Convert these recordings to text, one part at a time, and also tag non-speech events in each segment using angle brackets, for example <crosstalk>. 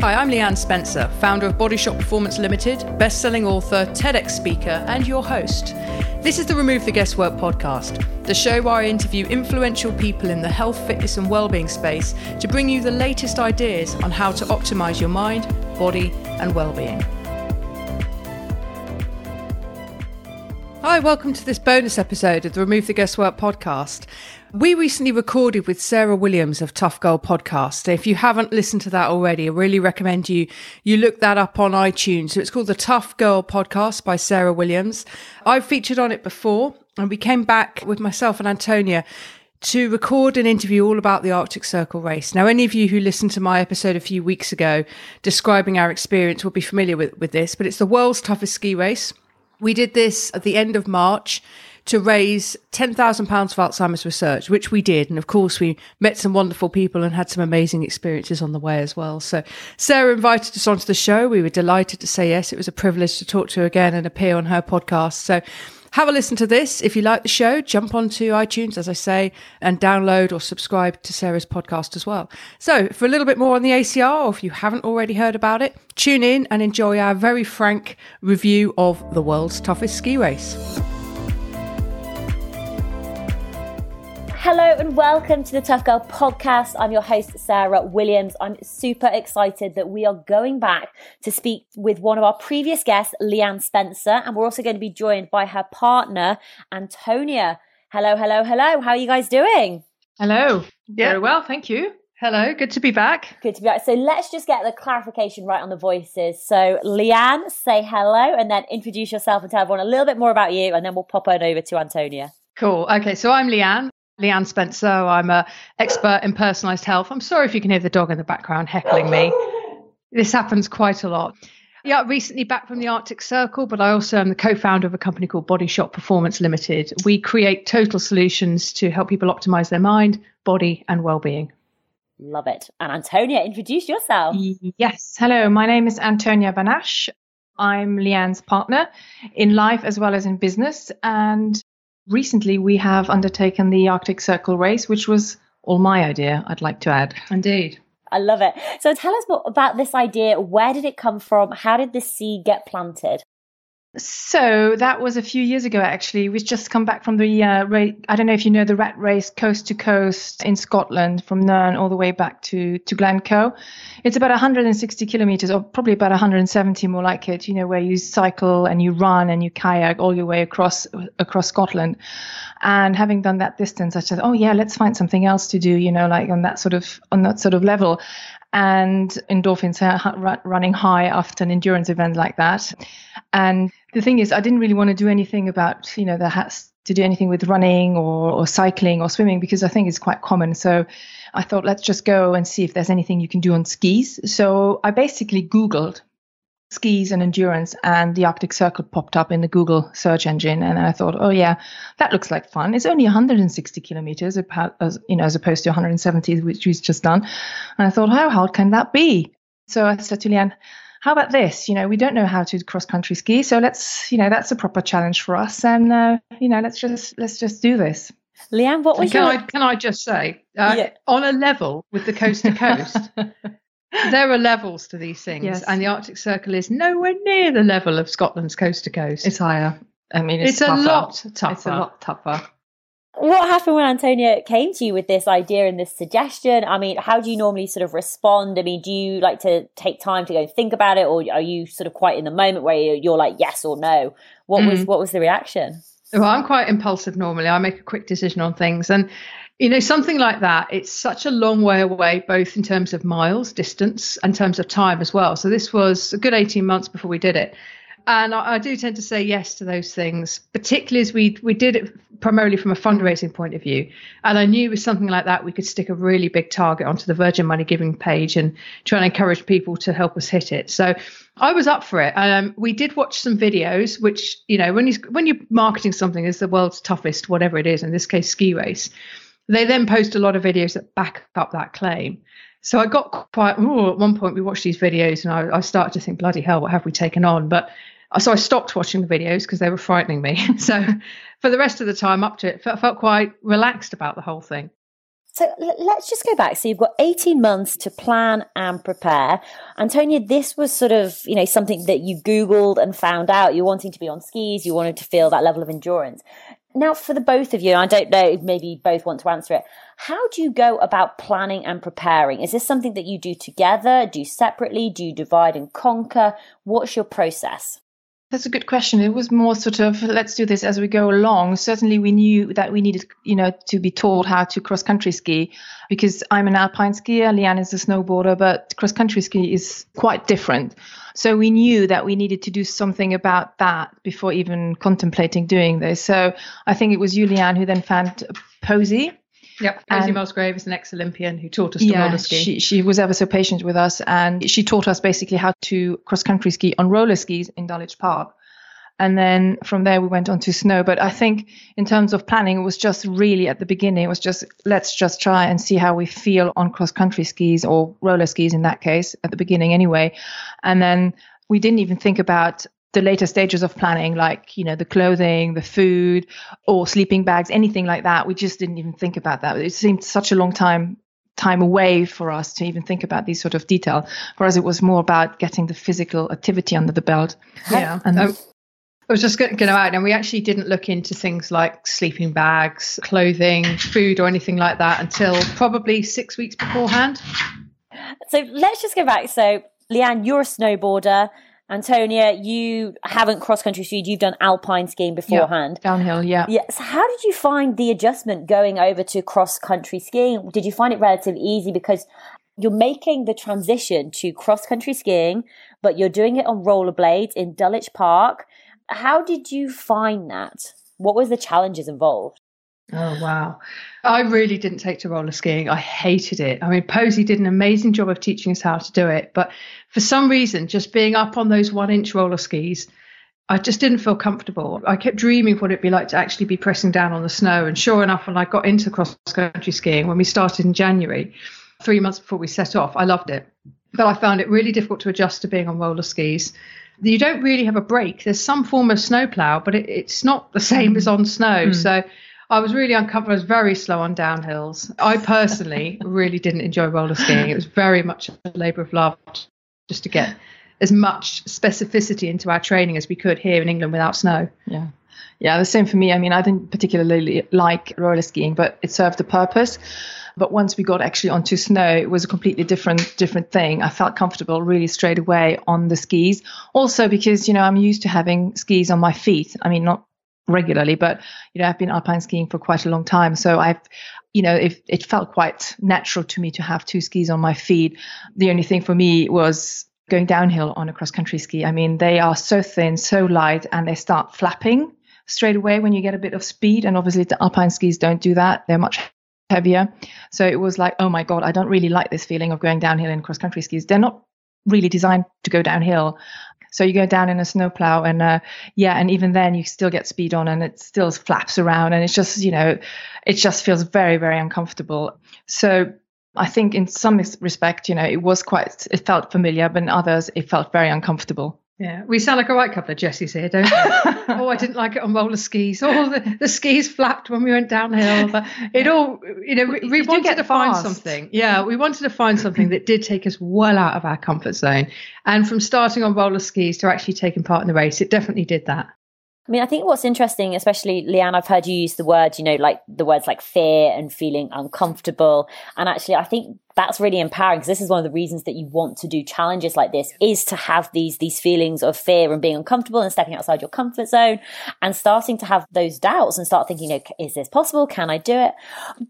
Hi, I'm Leanne Spencer, founder of Bodyshot Performance Limited, best selling author, TEDx speaker, and your host. This is the Remove the Guesswork podcast, the show where I interview influential people in the health, fitness, and well-being space to bring you the latest ideas on how to optimize your mind, body, and well-being. Hi, welcome to this bonus episode of the Remove the Guesswork podcast. We recently recorded with Sarah Williams of Tough Girl Podcast. If you haven't listened to that already, I really recommend you you look that up on iTunes. So it's called the Tough Girl Podcast by Sarah Williams. I've featured on it before, and we came back with myself and Antonia to record an interview all about the Arctic Circle race. Now, any of you who listened to my episode a few weeks ago describing our experience will be familiar with, with this, but it's the world's toughest ski race. We did this at the end of March to raise £10,000 for Alzheimer's research, which we did. And of course, we met some wonderful people and had some amazing experiences on the way as well. So, Sarah invited us onto the show. We were delighted to say yes. It was a privilege to talk to her again and appear on her podcast. So, have a listen to this. If you like the show, jump onto iTunes, as I say, and download or subscribe to Sarah's podcast as well. So, for a little bit more on the ACR, or if you haven't already heard about it, tune in and enjoy our very frank review of the world's toughest ski race. Hello and welcome to the Tough Girl podcast. I'm your host, Sarah Williams. I'm super excited that we are going back to speak with one of our previous guests, Leanne Spencer, and we're also going to be joined by her partner, Antonia. Hello, hello, hello. How are you guys doing? Hello. Yeah. Very well, thank you. Hello, good to be back. Good to be back. So let's just get the clarification right on the voices. So, Leanne, say hello and then introduce yourself and tell everyone a little bit more about you, and then we'll pop on over to Antonia. Cool. Okay, so I'm Leanne. Leanne Spencer. I'm an expert in personalized health. I'm sorry if you can hear the dog in the background heckling me. This happens quite a lot. Yeah, recently back from the Arctic Circle, but I also am the co founder of a company called Bodyshot Performance Limited. We create total solutions to help people optimize their mind, body, and well being. Love it. And Antonia, introduce yourself. Yes. Hello, my name is Antonia Banash. I'm Leanne's partner in life as well as in business. And recently we have undertaken the Arctic Circle race, which was all my idea, I'd like to add. Indeed. I love it. So tell us more about this idea. Where did it come from? How did this seed get planted? So that was a few years ago, actually. We've just come back from the, uh, ra- I don't know if you know the rat race coast to coast in Scotland from Nairn all the way back to, to Glencoe. It's about 160 kilometers or probably about 170 more like it, you know, where you cycle and you run and you kayak all your way across, across Scotland. And having done that distance, I said, oh yeah, let's find something else to do, you know, like on that sort of, on that sort of level and endorphins running high after an endurance event like that. And the thing is, I didn't really want to do anything about, you know, the has to do anything with running or, or cycling or swimming because I think it's quite common. So I thought, let's just go and see if there's anything you can do on skis. So I basically Googled skis and endurance and the Arctic Circle popped up in the Google search engine and I thought, oh yeah, that looks like fun. It's only 160 kilometers, as, you know, as opposed to 170, which we've just done. And I thought, how hard can that be? So I said to Leanne, how about this? You know, we don't know how to cross country ski, so let's, you know, that's a proper challenge for us, and uh, you know, let's just let's just do this. Leanne, what was can your... I can I just say uh, yeah. on a level with the coast to coast? <laughs> there are levels to these things, yes. and the Arctic Circle is nowhere near the level of Scotland's coast to coast. It's higher. I mean, it's, it's a lot tougher. It's a lot tougher. What happened when Antonia came to you with this idea and this suggestion? I mean, how do you normally sort of respond? I mean, do you like to take time to go and think about it, or are you sort of quite in the moment where you're like yes or no? What mm. was what was the reaction? Well, I'm quite impulsive normally. I make a quick decision on things, and you know, something like that, it's such a long way away, both in terms of miles, distance, and terms of time as well. So this was a good 18 months before we did it. And I, I do tend to say yes to those things, particularly as we we did it primarily from a fundraising point of view. And I knew with something like that, we could stick a really big target onto the Virgin Money Giving page and try and encourage people to help us hit it. So I was up for it. Um, we did watch some videos, which you know, when you when you're marketing something as the world's toughest, whatever it is, in this case, ski race they then post a lot of videos that back up that claim. So I got quite, at one point we watched these videos and I, I started to think, bloody hell, what have we taken on? But uh, so I stopped watching the videos because they were frightening me. <laughs> so for the rest of the time up to it, I felt quite relaxed about the whole thing. So let's just go back. So you've got 18 months to plan and prepare. Antonia, this was sort of, you know, something that you Googled and found out. You're wanting to be on skis. You wanted to feel that level of endurance. Now, for the both of you, I don't know, maybe both want to answer it. How do you go about planning and preparing? Is this something that you do together? Do separately? Do you divide and conquer? What's your process? That's a good question. It was more sort of let's do this as we go along. Certainly, we knew that we needed, you know, to be taught how to cross country ski because I'm an alpine skier, Leanne is a snowboarder, but cross country ski is quite different. So we knew that we needed to do something about that before even contemplating doing this. So I think it was you, Leanne, who then found Posy Yep, Posy Musgrave is an ex-Olympian who taught us to yeah, roller ski. She, she was ever so patient with us, and she taught us basically how to cross-country ski on roller skis in Dulwich Park. And then from there we went on to snow. But I think in terms of planning, it was just really at the beginning, it was just let's just try and see how we feel on cross country skis or roller skis in that case at the beginning anyway. And then we didn't even think about the later stages of planning, like, you know, the clothing, the food, or sleeping bags, anything like that. We just didn't even think about that. It seemed such a long time time away for us to even think about these sort of detail. For us, it was more about getting the physical activity under the belt. Yeah. And um, I was just going to add, and we actually didn't look into things like sleeping bags, clothing, food, or anything like that until probably six weeks beforehand. So let's just go back. So, Leanne, you're a snowboarder. Antonia, you haven't cross country skied, you've done alpine skiing beforehand. Yeah, downhill, yeah. Yes. Yeah, so how did you find the adjustment going over to cross country skiing? Did you find it relatively easy because you're making the transition to cross country skiing, but you're doing it on rollerblades in Dulwich Park? How did you find that? What was the challenges involved? Oh wow. I really didn't take to roller skiing. I hated it. I mean Posy did an amazing job of teaching us how to do it, but for some reason just being up on those 1 inch roller skis I just didn't feel comfortable. I kept dreaming what it'd be like to actually be pressing down on the snow. And sure enough, when I got into cross country skiing, when we started in January, three months before we set off, I loved it. But I found it really difficult to adjust to being on roller skis you don't really have a break. There's some form of snowplow, but it, it's not the same as on snow. Mm. So I was really uncomfortable. I was very slow on downhills. I personally <laughs> really didn't enjoy roller skiing. It was very much a labour of love just to get as much specificity into our training as we could here in England without snow. Yeah. Yeah, the same for me. I mean, I didn't particularly like roller skiing, but it served a purpose. But once we got actually onto snow, it was a completely different different thing. I felt comfortable really straight away on the skis. Also because, you know, I'm used to having skis on my feet. I mean, not regularly, but you know, I've been alpine skiing for quite a long time. So I've you know, it, it felt quite natural to me to have two skis on my feet. The only thing for me was going downhill on a cross country ski. I mean, they are so thin, so light, and they start flapping straight away when you get a bit of speed. And obviously, the alpine skis don't do that. They're much heavier. So it was like, oh my God, I don't really like this feeling of going downhill in cross country skis. They're not really designed to go downhill. So you go down in a snowplow and uh, yeah, and even then you still get speed on and it still flaps around and it's just, you know, it just feels very, very uncomfortable. So I think in some respect, you know, it was quite, it felt familiar, but in others, it felt very uncomfortable. Yeah, we sound like a right couple of Jessies here, don't we? <laughs> oh, I didn't like it on roller skis. Oh, the, the skis flapped when we went downhill. But it all, you know, we, we wanted to find something. Yeah, we wanted to find something that did take us well out of our comfort zone. And from starting on roller skis to actually taking part in the race, it definitely did that. I mean, I think what's interesting, especially Leanne, I've heard you use the word, you know, like the words like fear and feeling uncomfortable. And actually, I think that's really empowering because this is one of the reasons that you want to do challenges like this is to have these these feelings of fear and being uncomfortable and stepping outside your comfort zone and starting to have those doubts and start thinking, you know, is this possible? Can I do it?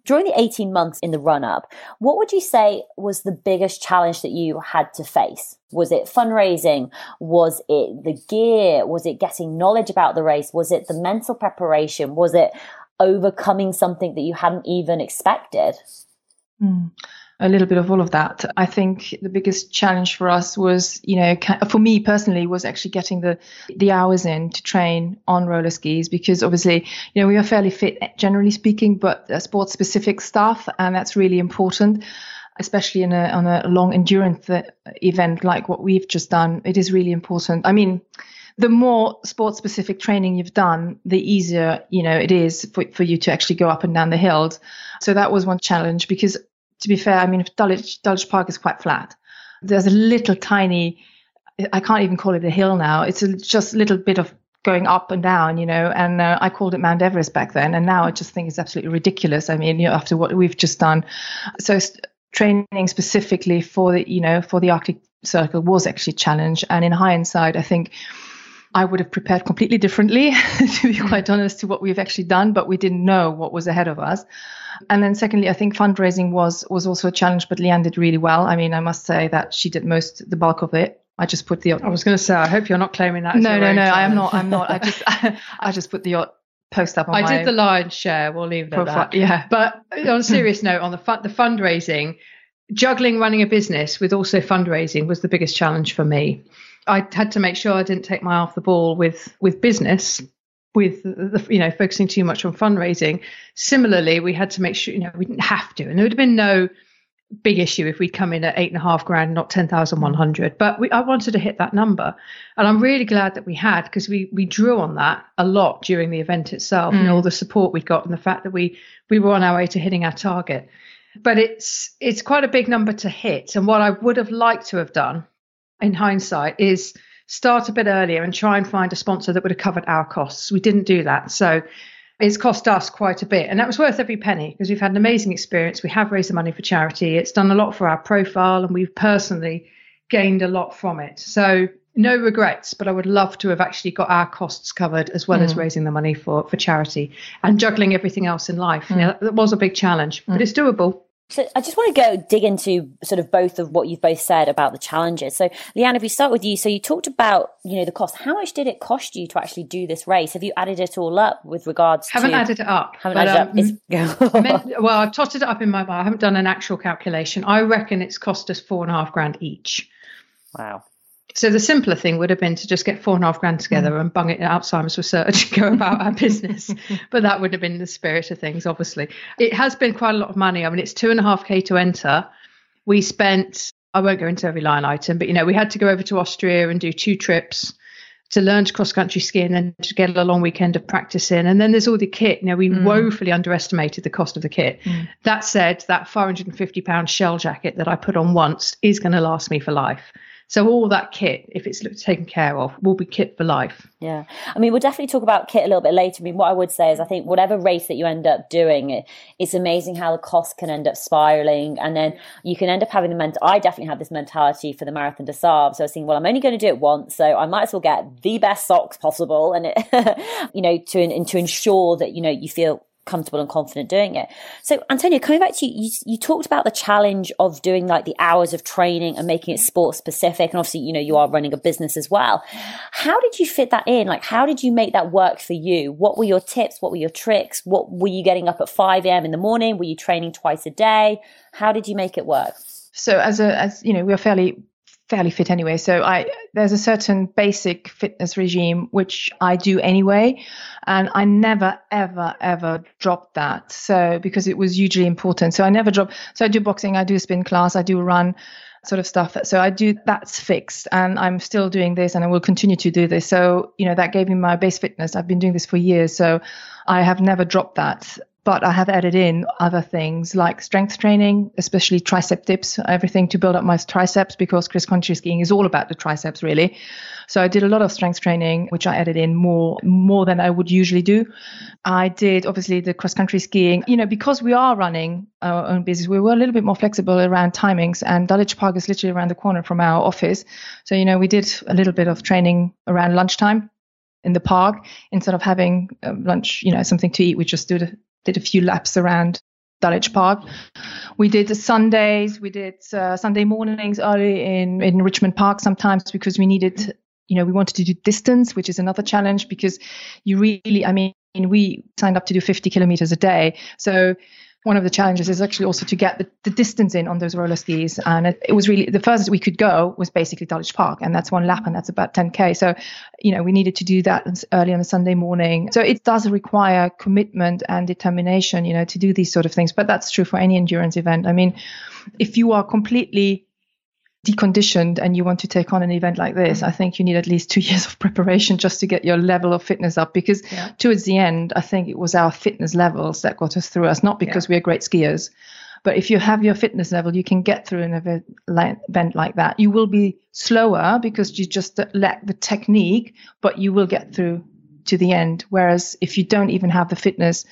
During the 18 months in the run up, what would you say was the biggest challenge that you had to face? Was it fundraising? Was it the gear? Was it getting knowledge about the race? Was it the mental preparation? Was it overcoming something that you hadn't even expected? Mm a little bit of all of that. I think the biggest challenge for us was, you know, for me personally, was actually getting the the hours in to train on roller skis because obviously, you know, we are fairly fit generally speaking, but sports specific stuff, and that's really important. Especially in a on a long endurance uh, event like what we've just done, it is really important. I mean, the more sport specific training you've done, the easier, you know, it is for, for you to actually go up and down the hills. So that was one challenge because to be fair, I mean, Dulwich, Dulwich Park is quite flat. There's a little tiny, I can't even call it a hill now. It's a, just a little bit of going up and down, you know, and uh, I called it Mount Everest back then. And now I just think it's absolutely ridiculous. I mean, you know, after what we've just done. So st- training specifically for the, you know, for the Arctic Circle was actually a challenge. And in hindsight, I think I would have prepared completely differently, <laughs> to be mm. quite honest, to what we've actually done, but we didn't know what was ahead of us. And then secondly, I think fundraising was was also a challenge, but Leanne did really well. I mean, I must say that she did most the bulk of it. I just put the. I was going to say, I hope you're not claiming that. No, no, no. I am not. I'm not. I just, <laughs> <laughs> I just put the post up on I did the lion's share. We'll leave it profile. at that. Yeah. But on a serious note, on the fun, the fundraising, juggling running a business with also fundraising was the biggest challenge for me. I had to make sure I didn't take my eye off the ball with with business, with the, you know focusing too much on fundraising. Similarly, we had to make sure you know we didn't have to, and there would have been no big issue if we'd come in at eight and a half grand, not ten thousand one hundred. But we, I wanted to hit that number, and I'm really glad that we had because we we drew on that a lot during the event itself. Mm. Know, all the support we got and the fact that we we were on our way to hitting our target. But it's it's quite a big number to hit, and what I would have liked to have done in hindsight is start a bit earlier and try and find a sponsor that would have covered our costs. We didn't do that. So it's cost us quite a bit. And that was worth every penny because we've had an amazing experience. We have raised the money for charity. It's done a lot for our profile and we've personally gained a lot from it. So no regrets, but I would love to have actually got our costs covered as well mm. as raising the money for, for charity and juggling everything else in life. Mm. Yeah, that was a big challenge, mm. but it's doable. So I just want to go dig into sort of both of what you've both said about the challenges. So Leanne, if we start with you, so you talked about you know the cost. How much did it cost you to actually do this race? Have you added it all up with regards? Haven't to, added it up. Haven't added um, it up. <laughs> well, I've totted it up in my mind. I haven't done an actual calculation. I reckon it's cost us four and a half grand each. Wow. So the simpler thing would have been to just get four and a half grand together mm. and bung it in Alzheimer's research and go about our <laughs> business. but that would have been the spirit of things, obviously. It has been quite a lot of money. I mean, it's two and a half K to enter. We spent, I won't go into every line item, but you know, we had to go over to Austria and do two trips to learn to cross country ski and then to get a long weekend of practice in. And then there's all the kit. You know, we mm. woefully underestimated the cost of the kit. Mm. That said, that 450 pound shell jacket that I put on once is going to last me for life. So all that kit, if it's taken care of, will be kit for life. Yeah. I mean, we'll definitely talk about kit a little bit later. I mean, what I would say is I think whatever race that you end up doing, it's amazing how the cost can end up spiraling. And then you can end up having the mental, I definitely had this mentality for the Marathon des Sables. So I was thinking, well, I'm only going to do it once. So I might as well get the best socks possible. And, it, <laughs> you know, to, and to ensure that, you know, you feel comfortable and confident doing it. So, Antonio, coming back to you, you, you, talked about the challenge of doing like the hours of training and making it sport specific. And obviously, you know, you are running a business as well. How did you fit that in? Like, how did you make that work for you? What were your tips? What were your tricks? What were you getting up at 5 a.m. in the morning? Were you training twice a day? How did you make it work? So, as a, as you know, we're fairly fairly fit anyway. So I there's a certain basic fitness regime which I do anyway, and I never ever ever dropped that. So because it was hugely important. So I never drop. So I do boxing, I do a spin class, I do run sort of stuff. So I do that's fixed and I'm still doing this and I will continue to do this. So, you know, that gave me my base fitness. I've been doing this for years. So I have never dropped that but I have added in other things like strength training, especially tricep dips, everything to build up my triceps because cross country skiing is all about the triceps really. So I did a lot of strength training, which I added in more more than I would usually do. I did obviously the cross country skiing, you know, because we are running our own business, we were a little bit more flexible around timings and Dulwich Park is literally around the corner from our office. So, you know, we did a little bit of training around lunchtime in the park instead of having uh, lunch, you know, something to eat. We just did did a few laps around Dulwich Park. We did the Sundays, we did uh, Sunday mornings early in, in Richmond Park sometimes because we needed, you know, we wanted to do distance, which is another challenge because you really, I mean, we signed up to do 50 kilometers a day. So one of the challenges is actually also to get the, the distance in on those roller skis. And it, it, was really the furthest we could go was basically Dulwich Park, and that's one lap, and that's about 10k. So, you know, we needed to do that early on a Sunday morning. So it does require commitment and determination, you know, to do these sort of things. But that's true for any endurance event. I mean, if you are completely deconditioned and you want to take on an event like this, I think you need at least two <laughs> years of preparation just to get your level of fitness up. Because yeah. towards the end, I think it was our fitness levels that got us through us, not because yeah. we're great skiers. But if you have your fitness level, you can get through an event like that. You will be slower because you just lack the technique, but you will get through to the end. Whereas if you don't even have the fitness,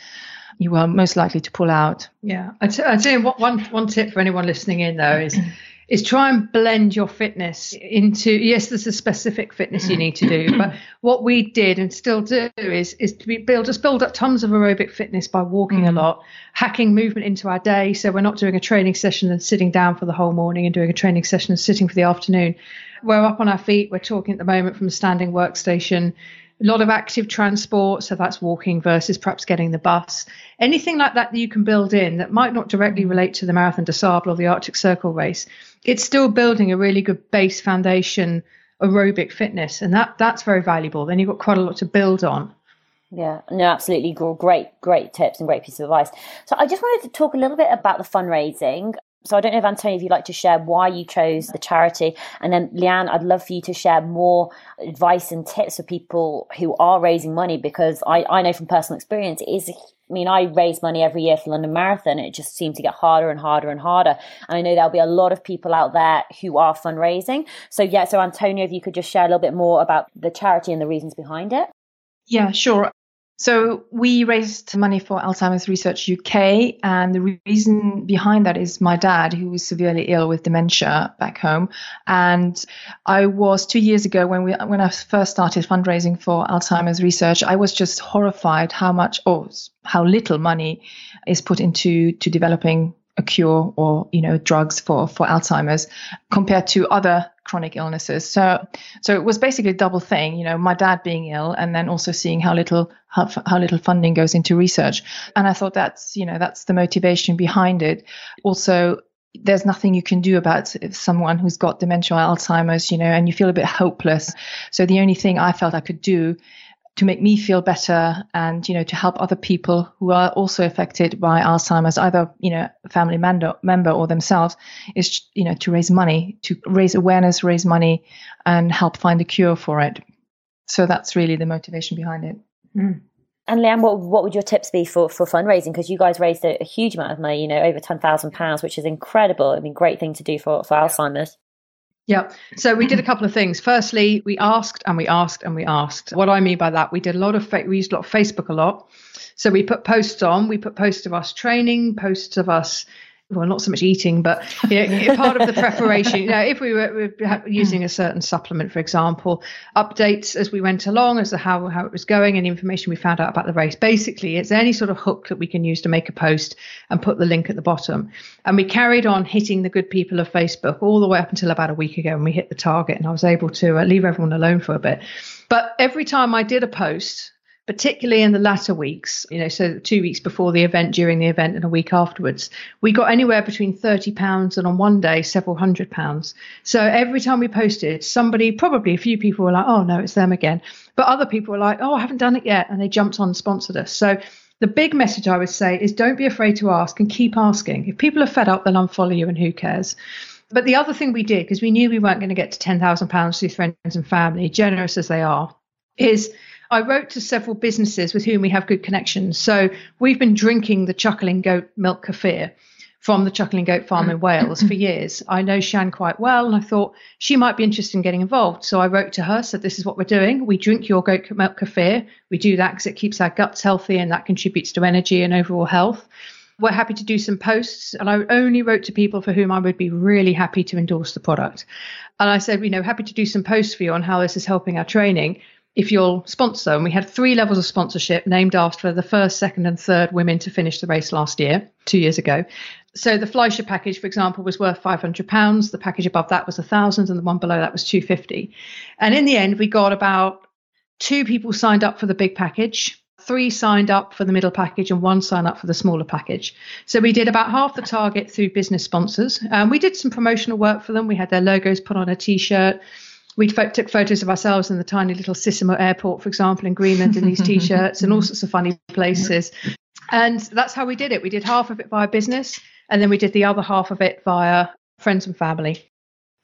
you are most likely to pull out. Yeah, I t- I tell you what. One one tip for anyone listening in though is <clears throat> is try and blend your fitness into yes there's a specific fitness you need to do <clears throat> but what we did and still do is is to be build just build up tons of aerobic fitness by walking mm. a lot hacking movement into our day. So we're not doing a training session and sitting down for the whole morning and doing a training session and sitting for the afternoon. We're up on our feet. We're talking at the moment from a standing workstation a lot of active transport, so that's walking versus perhaps getting the bus. Anything like that that you can build in that might not directly relate to the Marathon des Sables or the Arctic Circle race, it's still building a really good base foundation aerobic fitness, and that that's very valuable. Then you've got quite a lot to build on. Yeah, no, absolutely. Great, great tips and great piece of advice. So I just wanted to talk a little bit about the fundraising. So I don't know if Antonio, if you'd like to share why you chose the charity, and then Leanne, I'd love for you to share more advice and tips for people who are raising money because I, I know from personal experience it is. I mean, I raise money every year for London Marathon. It just seems to get harder and harder and harder. And I know there'll be a lot of people out there who are fundraising. So yeah, so Antonio, if you could just share a little bit more about the charity and the reasons behind it. Yeah, sure. So we raised money for Alzheimer's Research UK, and the reason behind that is my dad, who was severely ill with dementia back home, and I was two years ago when we when I first started fundraising for Alzheimer's Research, I was just horrified how much or how little money is put into to developing a cure or you know drugs for for Alzheimer's compared to other chronic illnesses. So so it was basically a double thing, you know, my dad being ill and then also seeing how little how, how little funding goes into research. And I thought that's, you know, that's the motivation behind it. Also there's nothing you can do about someone who's got dementia or Alzheimer's, you know, and you feel a bit hopeless. So the only thing I felt I could do to make me feel better and you know to help other people who are also affected by alzheimer's either you know a family member, member or themselves is you know to raise money to raise awareness raise money and help find a cure for it so that's really the motivation behind it mm. And Leanne, what what would your tips be for, for fundraising? Because you guys raised a, a, huge amount of money, you know, over ten thousand pounds, which is incredible. I mean, great thing to do for, for Alzheimer's. Yeah. So we did a couple of things. Firstly, we asked and we asked and we asked. What I mean by that, we did a lot of fa- we used a lot of Facebook a lot. So we put posts on. We put posts of us training, posts of us well, not so much eating, but you know, part of the preparation. You know, if we were, were, using a certain supplement, for example, updates as we went along as to how, how it was going and information we found out about the race. Basically, it's any sort of hook that we can use to make a post and put the link at the bottom. And we carried on hitting the good people of Facebook all the way up until about a week ago, and we hit the target, and I was able to uh, leave everyone alone for a bit. But every time I did a post, particularly in the latter weeks, you know, so two weeks before the event, during the event, and a week afterwards, we got anywhere between £30 and on one day, several hundred pounds. So every time we posted, somebody, probably a few people were like, oh, no, it's them again. But other people were like, oh, I haven't done it yet. And they jumped on and sponsored us. So the big message I would say is don't be afraid to ask and keep asking. If people are fed up, they'll unfollow you and who cares. But the other thing we did, because we knew we weren't going to get to £10,000 through friends and family, generous as they are, is I wrote to several businesses with whom we have good connections. So we've been drinking the Chuckling Goat milk kefir from the Chuckling Goat Farm in Wales for years. I know Shan quite well, and I thought she might be interested in getting involved. So I wrote to her, said, This is what we're doing. We drink your goat milk kefir. We do that because it keeps our guts healthy and that contributes to energy and overall health. We're happy to do some posts, and I only wrote to people for whom I would be really happy to endorse the product. And I said, you know, happy to do some posts for you on how this is helping our training if you'll sponsor. And we had three levels of sponsorship named after the first, second, and third women to finish the race last year, two years ago. So the Fleischer package, for example, was worth £500. The package above that was 1000 and the one below that was 250 And in the end, we got about two people signed up for the big package three signed up for the middle package and one signed up for the smaller package. So we did about half the target through business sponsors. Um, we did some promotional work for them. We had their logos put on a t-shirt we took photos of ourselves in the tiny little Sisimiut airport, for example, in Greenland in these <laughs> t-shirts and all sorts of funny places. And that's how we did it. We did half of it via business, and then we did the other half of it via friends and family.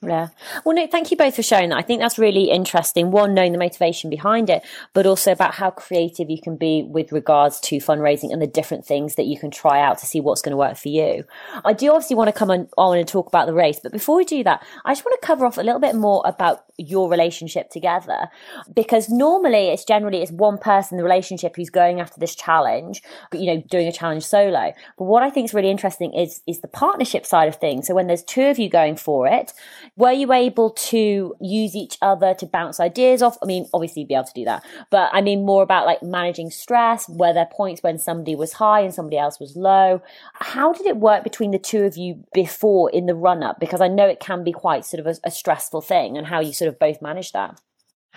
Yeah. Well, no, thank you both for sharing that. I think that's really interesting. One, knowing the motivation behind it, but also about how creative you can be with regards to fundraising and the different things that you can try out to see what's going to work for you. I do obviously want to come on, and talk about the race, but before we do that, I just want to cover off a little bit more about your relationship together because normally it's generally it's one person in the relationship who's going after this challenge, but you know, doing a challenge solo. But what I think is really interesting is is the partnership side of things. So when there's two of you going for it, were you able to use each other to bounce ideas off? I mean, obviously you'd be able to do that, but I mean more about like managing stress, were there points when somebody was high and somebody else was low? How did it work between the two of you before in the run up? Because I know it can be quite sort of a, a stressful thing and how you sort of both manage that.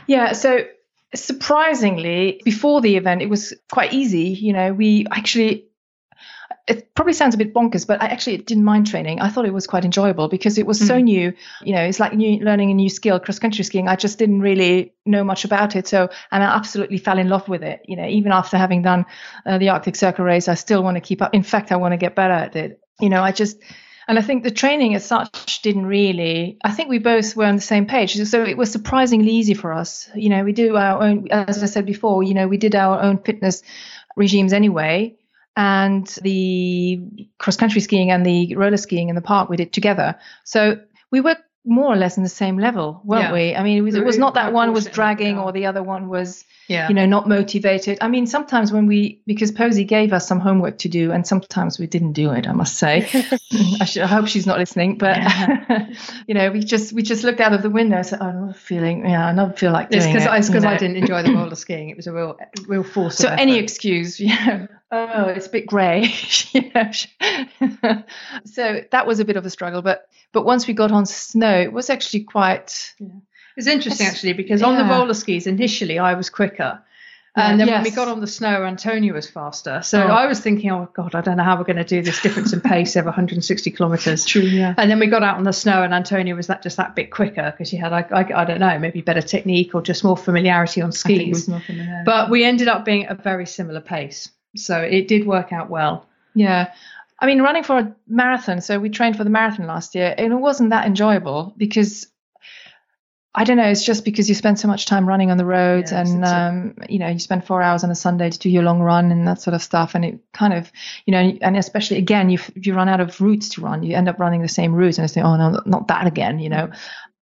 Yeah, so surprisingly, before the event, it was quite easy. You know, we actually it probably sounds a bit bonkers, but I actually didn't mind training. I thought it was quite enjoyable because it was mm. so new. You know, it's like new, learning a new skill, cross country skiing. I just didn't really know much about it. So, and I absolutely fell in love with it. You know, even after having done uh, the Arctic Circle race, I still want to keep up. In fact, I want to get better at it. You know, I just, and I think the training as such didn't really, I think we both were on the same page. So it was surprisingly easy for us. You know, we do our own, as I said before, you know, we did our own fitness regimes anyway and the cross country skiing and the roller skiing in the park we did together. So we were more or less in the same level, weren't yeah. we? I mean, it was, it was not that one was dragging or the other one was, yeah. you know, not motivated. I mean, sometimes when we, because Posy gave us some homework to do, and sometimes we didn't do it, I must say. <laughs> <laughs> I, should, I hope she's not listening, but yeah. <laughs> you know, we just we just looked out of the window and said, oh, I'm not feeling, yeah, I don't feel like doing it's it. It's because I didn't enjoy the roller skiing. It was a real real force. So any excuse, know, oh, it's a bit grey. <laughs> you know. <laughs> so that was a bit of a struggle, but but once we got on snow, it was actually quite. Yeah. It's interesting actually because yeah. on the roller skis initially I was quicker. And uh, then yes. when we got on the snow, Antonia was faster. So oh. I was thinking, oh God, I don't know how we're going to do this difference in pace over 160 kilometres. <laughs> True, yeah. And then we got out on the snow, and Antonia was that just that bit quicker because she had, like, I, I, don't know, maybe better technique or just more familiarity on skis. But we ended up being at a very similar pace. So it did work out well. Yeah. I mean, running for a marathon, so we trained for the marathon last year, and it wasn't that enjoyable because I don't know, it's just because you spend so much time running on the roads yes, and, um, you know, you spend four hours on a Sunday to do your long run and that sort of stuff. And it kind of, you know, and especially again, you, you run out of routes to run, you end up running the same route and I think, oh, no, not that again, you know.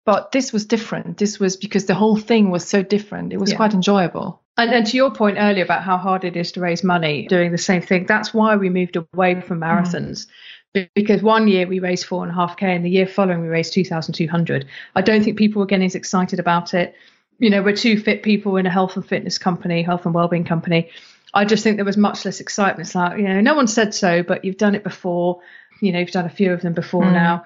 But this was different. This was because the whole thing was so different. It was yeah. quite enjoyable. And, and, to your point earlier about how hard it is to raise money doing the same thing, that's why we moved away from marathons. Mm. Because one year we raised four and a half K and the year following we raised 2,200. I don't think people were getting as excited about it. You know, we're two fit people in a health and fitness company, health and wellbeing company. I just think there was much less excitement. It's like, you know, no one said so, but you've done it before. You know, you've done a few of them before mm. now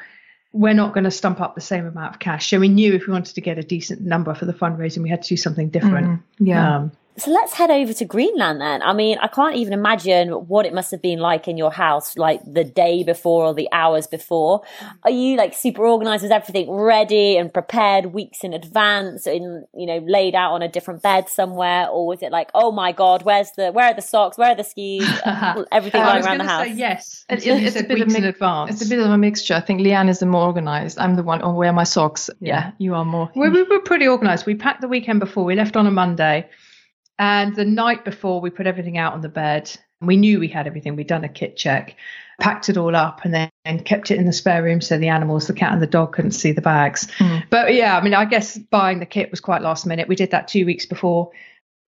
we're not going to stump up the same amount of cash. So we knew if we wanted to get a decent number for the fundraising, we had to do something different. Mm, yeah. Um, so let's head over to Greenland then. I mean, I can't even imagine what it must have been like in your house, like the day before or the hours before. Are you like super organized? Is everything ready and prepared weeks in advance and, you know, laid out on a different bed somewhere? Or was it like, oh my God, where's the, where are the socks? Where are the skis? <laughs> Everything lying around the house. yes. It's, it's, it's a bit of in advance. It's a bit of a mixture. I think Leanne is the more organized. I'm the one, oh, where are my socks? Yeah, yeah you are more. We, we were pretty organized. We packed the weekend before. We left on a Monday. And the night before, we put everything out on the bed. We knew we had everything. We'd done a kit check, packed it all up, and then and kept it in the spare room so the animals, the cat and the dog, couldn't see the bags. Mm. But yeah, I mean, I guess buying the kit was quite last minute. We did that two weeks before,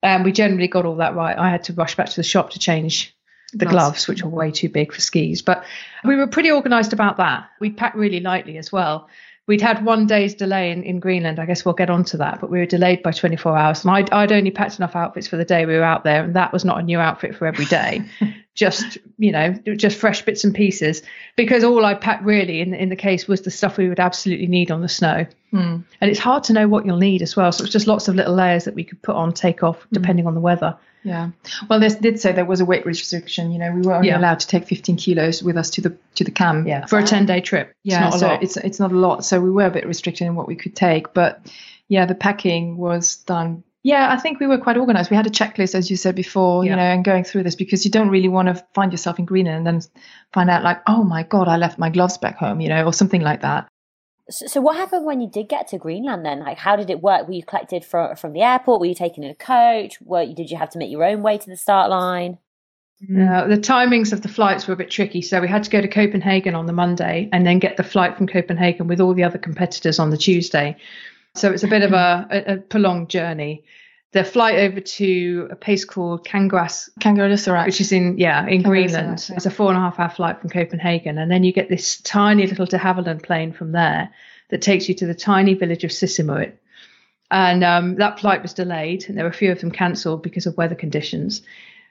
and we generally got all that right. I had to rush back to the shop to change the gloves, which were way too big for skis. But we were pretty organised about that. We packed really lightly as well we'd had one day's delay in, in Greenland. I guess we'll get onto that, but we were delayed by 24 hours. And I'd, I'd only packed enough outfits for the day we were out there, and that was not a new outfit for every day. <laughs> just, you know, just fresh bits and pieces. Because all I packed really in, in the case was the stuff we would absolutely need on the snow. Mm. And it's hard to know what you'll need as well. So it's just lots of little layers that we could put on, take off, hmm. depending mm. on the weather. Yeah. Well, they did say there was a weight restriction. You know, we were only yeah. allowed to take 15 kilos with us to the to the camp. Yeah. For a 10 day trip. It's yeah. so lot. it's it's not a lot. So we were a bit restricted in what we could take, but yeah, the packing was done. Yeah, I think we were quite organized. We had a checklist, as you said before, yeah. you know, and going through this because you don't really want to find yourself in Greenland and then find out like, oh my god, I left my gloves back home, you know, or something like that. So, what happened when you did get to Greenland then? Like, how did it work? Were you collected from from the airport? Were you taken in a coach? Were did you have to make your own way to the start line? No, the timings of the flights were a bit tricky. So we had to go to Copenhagen on the Monday and then get the flight from Copenhagen with all the other competitors on the Tuesday. So it's a bit of a, a prolonged journey. The flight over to a place called Kangerlussuaq, Kangerlussuaq, which is in yeah in Greenland. Yeah. It's a four and a half hour flight from Copenhagen, and then you get this tiny little de Havilland plane from there that takes you to the tiny village of Sisimiut. And um, that flight was delayed, and there were a few of them cancelled because of weather conditions.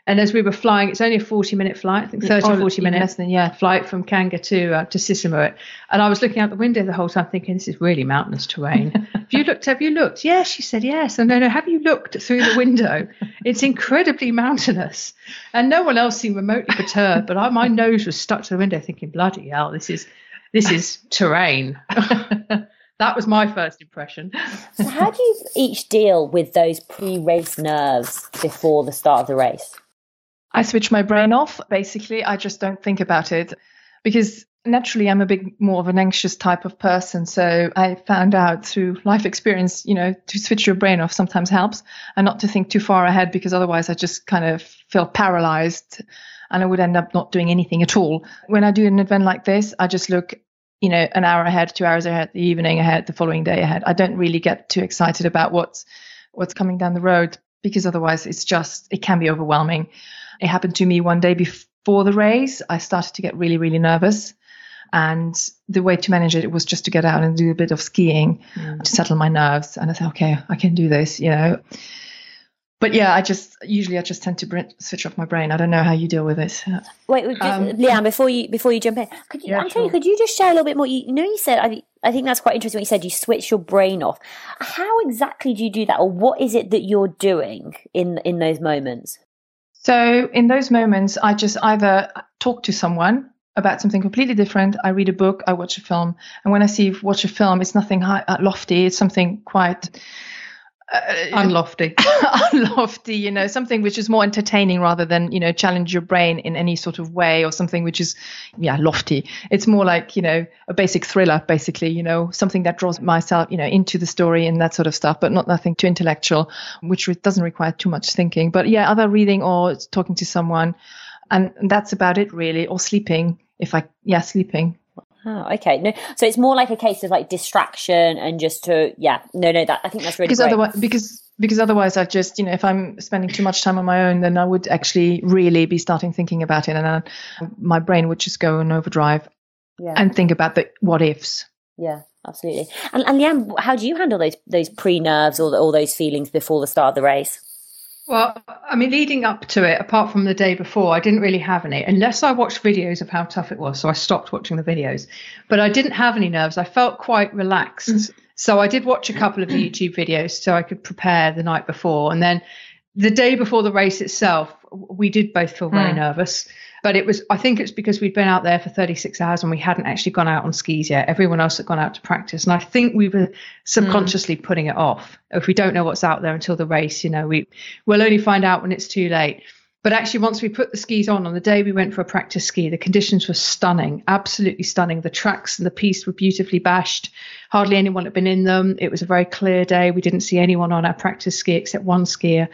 And as we were flying, it's only a 40 minute flight, I think 30, oh, 40 minutes than, yeah, flight from Kanga to uh, to Sisimiut. And I was looking out the window the whole time thinking, this is really mountainous terrain. <laughs> have you looked? Have you looked? Yes, she said, yes. And no, no, have you looked through the window? it's incredibly mountainous. And no one else seemed remotely perturbed, but I, my nose was stuck to the window thinking, bloody hell, this is, this is terrain. <laughs> that was my first impression. so, how do you each deal with those pre race nerves before the start of the race? I switch my brain off. Basically, I just don't think about it because naturally I'm a bit more of an anxious type of person. So I found out through life experience, you know, to switch your brain off sometimes helps and not to think too far ahead because otherwise I just kind of feel paralyzed and I would end up not doing anything at all. When I do an event like this, I just look you know, an hour ahead, two hours ahead, the evening ahead, the following day ahead. I don't really get too excited about what's what's coming down the road because otherwise it's just it can be overwhelming. It happened to me one day before the race. I started to get really, really nervous. And the way to manage it, was just to get out and do a bit of skiing mm. to settle my nerves. And I thought, okay, I can do this, you know. But yeah, I just usually I just tend to switch off my brain. I don't know how you deal with it. Wait, just, um, Leanne, before you before you jump in, could you, yeah, Antonio, sure. could you just share a little bit more? You, you know, you said I, I think that's quite interesting. What you said, you switch your brain off. How exactly do you do that, or what is it that you're doing in in those moments? So in those moments, I just either talk to someone about something completely different. I read a book, I watch a film, and when I see watch a film, it's nothing high, lofty. It's something quite uh, unlofty unlofty <laughs> you know something which is more entertaining rather than you know challenge your brain in any sort of way or something which is yeah lofty. It's more like you know a basic thriller basically you know something that draws myself you know into the story and that sort of stuff but not nothing too intellectual which doesn't require too much thinking. But yeah other reading or talking to someone and that's about it really or sleeping if i yeah sleeping Oh, okay. No, so it's more like a case of like distraction and just to yeah. No, no, that I think that's really because great. otherwise because because otherwise I just you know if I'm spending too much time on my own, then I would actually really be starting thinking about it, and I, my brain would just go in overdrive yeah. and think about the what ifs. Yeah, absolutely. And, and Leanne, how do you handle those those pre nerves or all those feelings before the start of the race? Well, I mean, leading up to it, apart from the day before, I didn't really have any, unless I watched videos of how tough it was. So I stopped watching the videos. But I didn't have any nerves. I felt quite relaxed. Mm. So I did watch a couple of YouTube videos so I could prepare the night before. And then the day before the race itself, we did both feel very mm. nervous. But it was, I think it's because we'd been out there for 36 hours and we hadn't actually gone out on skis yet. Everyone else had gone out to practice. And I think we were subconsciously mm. putting it off. If we don't know what's out there until the race, you know, we, we'll only find out when it's too late. But actually, once we put the skis on, on the day we went for a practice ski, the conditions were stunning, absolutely stunning. The tracks and the piste were beautifully bashed. Hardly anyone had been in them. It was a very clear day. We didn't see anyone on our practice ski except one skier.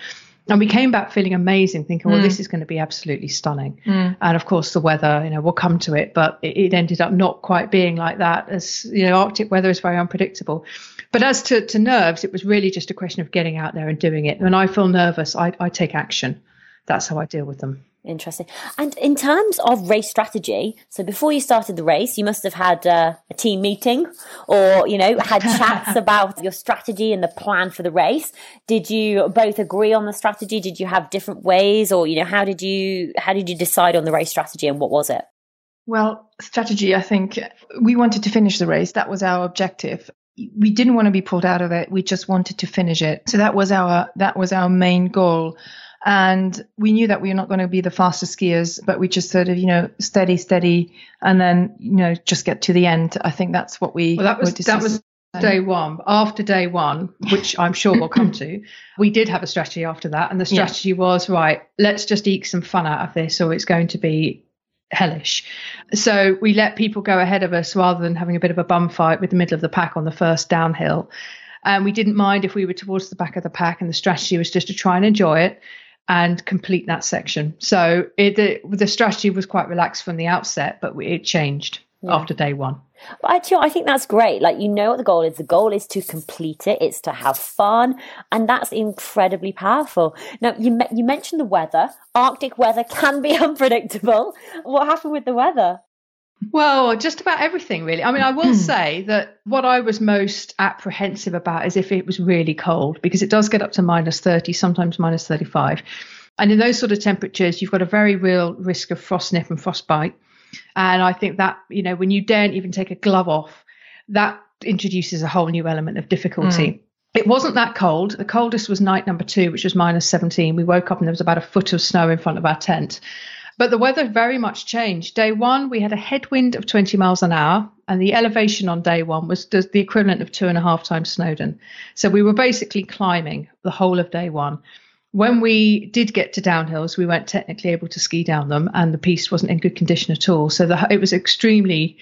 And we came back feeling amazing, thinking, well, mm. this is going to be absolutely stunning. Mm. And of course, the weather, you know, we'll come to it, but it, it, ended up not quite being like that. As you know, Arctic weather is very unpredictable. But as to, to nerves, it was really just a question of getting out there and doing it. When I feel nervous, I, I take action. That's how I deal with them. Interesting. And in terms of race strategy, so before you started the race, you must have had uh, a team meeting or, you know, had chats <laughs> about your strategy and the plan for the race. Did you both agree on the strategy? Did you have different ways or, you know, how did you, how did you decide on the race strategy and what was it? Well, strategy, I think we wanted to finish the race. That was our objective. We didn't want to be pulled out of it. We just wanted to finish it. So that was our, that was our main goal. And we knew that we were not going to be the fastest skiers, but we just sort of, you know, steady, steady, and then, you know, just get to the end. I think that's what we. Well, that was that was day one. After day one, which I'm sure we'll come to, we did have a strategy after that, and the strategy yeah. was right. Let's just eke some fun out of this, or it's going to be hellish. So we let people go ahead of us rather than having a bit of a bum fight with the middle of the pack on the first downhill. And we didn't mind if we were towards the back of the pack, and the strategy was just to try and enjoy it and complete that section. So it, the, the strategy was quite relaxed from the outset, but it changed yeah. after day one. But actually, I think that's great. Like, you know what the goal is. The goal is to complete it. It's to have fun. And that's incredibly powerful. Now, you, me- you mentioned the weather. Arctic weather <laughs> can be unpredictable. What happened with the weather? Well, just about everything, really. I mean, I will hmm. say that what I was most apprehensive about is if it was really cold, because it does get up to minus 30, sometimes minus 35. And in those sort of temperatures, you've got a very real risk of frost nip and frostbite. And I think that, you know, when you daren't even take a glove off, that introduces a whole new element of difficulty. Mm. It wasn't that cold. The coldest was night number two, which was minus 17. We woke up and there was about a foot of snow in front of our tent. But the weather very much changed. Day one, we had a headwind of 20 miles an hour, and the elevation on day one was the equivalent of two and a half times Snowdon. So we were basically climbing the whole of day one. When we did get to downhills, we weren't technically able to ski down them, and the piece wasn't in good condition at all. So the, it was extremely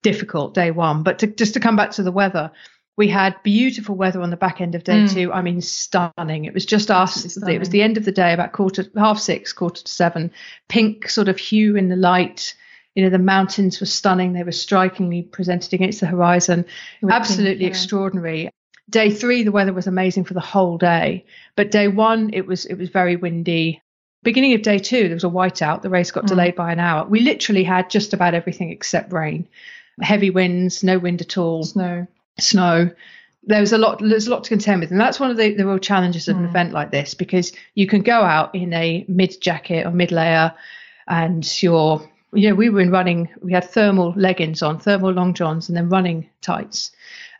difficult day one. But to, just to come back to the weather, we had beautiful weather on the back end of day mm. two. I mean, stunning. It was just us. It was the end of the day, about quarter, half six, quarter to seven. Pink sort of hue in the light. You know, the mountains were stunning. They were strikingly presented against the horizon. Absolutely pink, yeah. extraordinary. Day three, the weather was amazing for the whole day, but day one, it was it was very windy. Beginning of day two, there was a whiteout. The race got mm. delayed by an hour. We literally had just about everything except rain, heavy winds, no wind at all, snow, snow. There was a lot. There's a lot to contend with, and that's one of the, the real challenges of mm. an event like this because you can go out in a mid jacket or mid layer, and you're you know, we were in running, we had thermal leggings on, thermal long johns, and then running tights.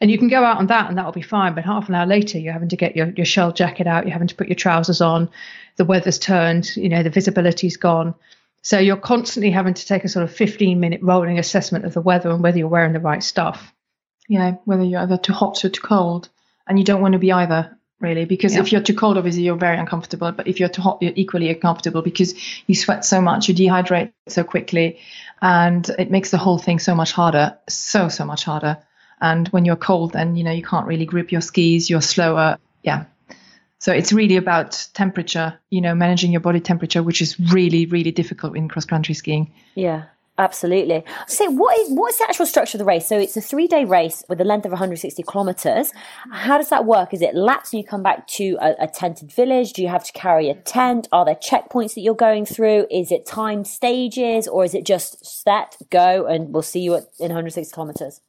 And you can go out on that and that'll be fine. But half an hour later, you're having to get your, your shell jacket out, you're having to put your trousers on, the weather's turned, you know, the visibility's gone. So you're constantly having to take a sort of 15 minute rolling assessment of the weather and whether you're wearing the right stuff. Yeah, whether you're either too hot or too cold. And you don't want to be either really because yeah. if you're too cold obviously you're very uncomfortable but if you're too hot you're equally uncomfortable because you sweat so much you dehydrate so quickly and it makes the whole thing so much harder so so much harder and when you're cold then you know you can't really grip your skis you're slower yeah so it's really about temperature you know managing your body temperature which is really really difficult in cross country skiing yeah Absolutely. So, what is what is the actual structure of the race? So, it's a three day race with a length of 160 kilometers. How does that work? Is it laps and you come back to a, a, tented village? Do you have to carry a tent? Are there checkpoints that you're going through? Is it timed stages or is it just set, go, and we'll see you at, in 160 kilometers?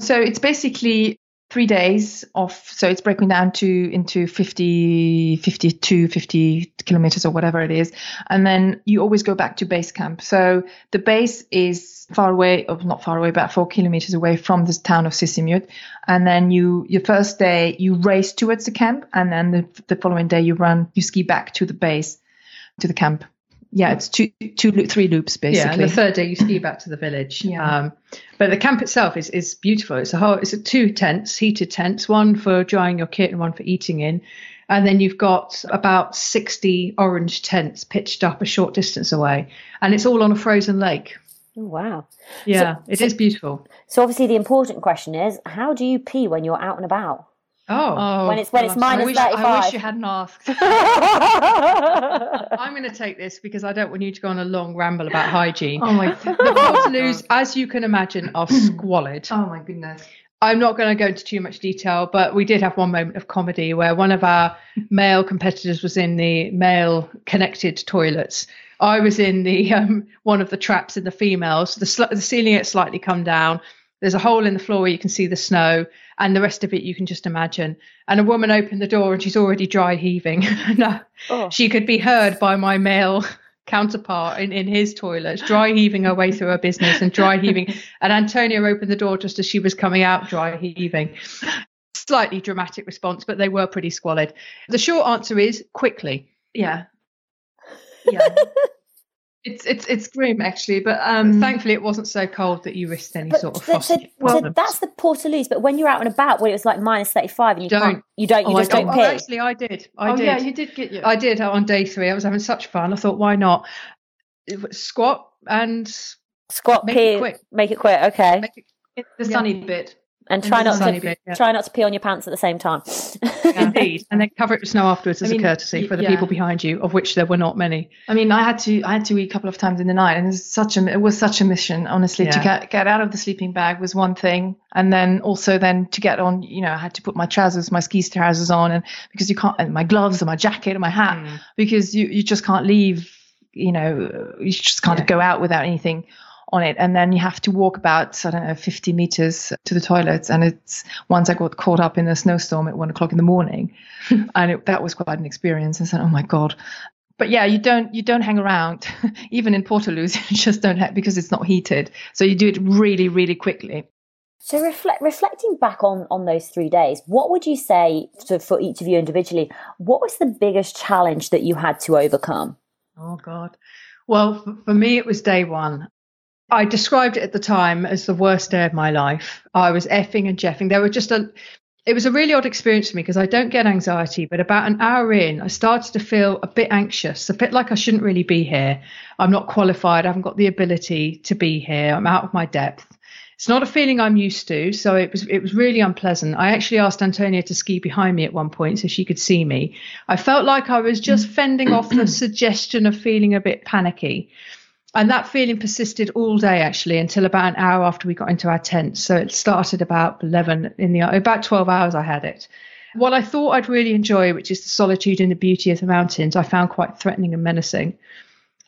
So, it's basically three days off so it's breaking down to into 50 52 50 kilometers or whatever it is. And then you always go back to base camp. So the base is far away or not far away about four kilometers away from the town of Sisimiut. And then you your first day you race towards the camp. And then the, the following day you run you ski back to the base to the camp yeah, it's two, two, three loops basically. Yeah, and the third day you ski back to the village. Yeah. Um, but the camp itself is is beautiful. It's a whole, it's a two tents, heated tents, one for drying your kit and one for eating in. And then you've got about 60 orange tents pitched up a short distance away. And it's all on a frozen lake. Oh, wow. Yeah, so, it so, is beautiful. So obviously the important question is how do you pee when you're out and about? Oh, when it's when it's minus I wish, 35. I wish you hadn't asked. <laughs> I'm going to take this because I don't want you to go on a long ramble about hygiene. Oh my <laughs> god. The Portaloos, as you can imagine, are <clears throat> squalid. Oh my goodness. I'm not going to go into too much detail, but we did have one moment of comedy where one of our male competitors was in the male connected toilets. I was in the um, one of the traps in the females. The, sl- the ceiling had slightly come down. There's a hole in the floor where you can see the snow, and the rest of it you can just imagine. And a woman opened the door and she's already dry heaving. <laughs> no, oh. she could be heard by my male <laughs> counterpart in, in his toilet, dry heaving her way through her business and dry heaving. <laughs> and Antonio opened the door just as she was coming out, dry heaving. Slightly dramatic response, but they were pretty squalid. The short answer is quickly. Yeah. Yeah. It's it's it's grim actually, but um, thankfully it wasn't so cold that you risked any sort of frost. So, well, so that's the Portaloos. But when you're out and about, when it was like minus thirty five, and you don't, you don't, you oh, just don't, don't pee. Oh, actually, I did. I oh, did. yeah, you did get your. I did on day three. I was having such fun. I thought, why not? Squat, and squat, make pee, it quick. make it quick. Okay, Make it- the Yeah. sunny bit. And try and not to bit, yeah. try not to pee on your pants at the same time. Indeed, <laughs> and then cover it with snow afterwards as I mean, a courtesy for the yeah. people behind you, of which there were not many. I mean, I had to I had to eat a couple of times in the night, and it's such a it was such a mission. Honestly, to get get out of the sleeping bag was one thing, and then also then to get on, you know, I had to put my trousers, my ski trousers on, and because you can't, and my gloves and my jacket and my hat, Mm. because you you just can't leave. You know, you just can't Yeah. go out without anything on it, and then you have to walk about I don't know 50 meters to the toilets, and it's once I got caught up in a snowstorm at one o'clock in the morning, <laughs> and it, that was quite an experience. I said, oh my god but yeah, you don't you don't hang around, <laughs> even in Portaloos. <laughs> You just don't ha- because it's not heated. So you do it really, really quickly. So reflect, reflecting back on on those three days, what would you say to, for each of you individually? What was the biggest challenge that you had to overcome? Oh God. Well, for me, it was day one. I described it at the time as the worst day of my life. I was effing and jeffing. There were just a, it was a really odd experience for me because I don't get anxiety, but about an hour in, I started to feel a bit anxious, a bit like I shouldn't really be here. I'm not qualified. I haven't got the ability to be here. I'm out of my depth. It's not a feeling I'm used to, so it was it was really unpleasant. I actually asked Antonia to ski behind me at one point so she could see me. I felt like I was just fending off the <coughs> suggestion of feeling a bit panicky. And that feeling persisted all day actually until about an hour after we got into our tent. So it started about 11 in the about 12 hours I had it. What I thought I'd really enjoy, which is the solitude and the beauty of the mountains, I found quite threatening and menacing.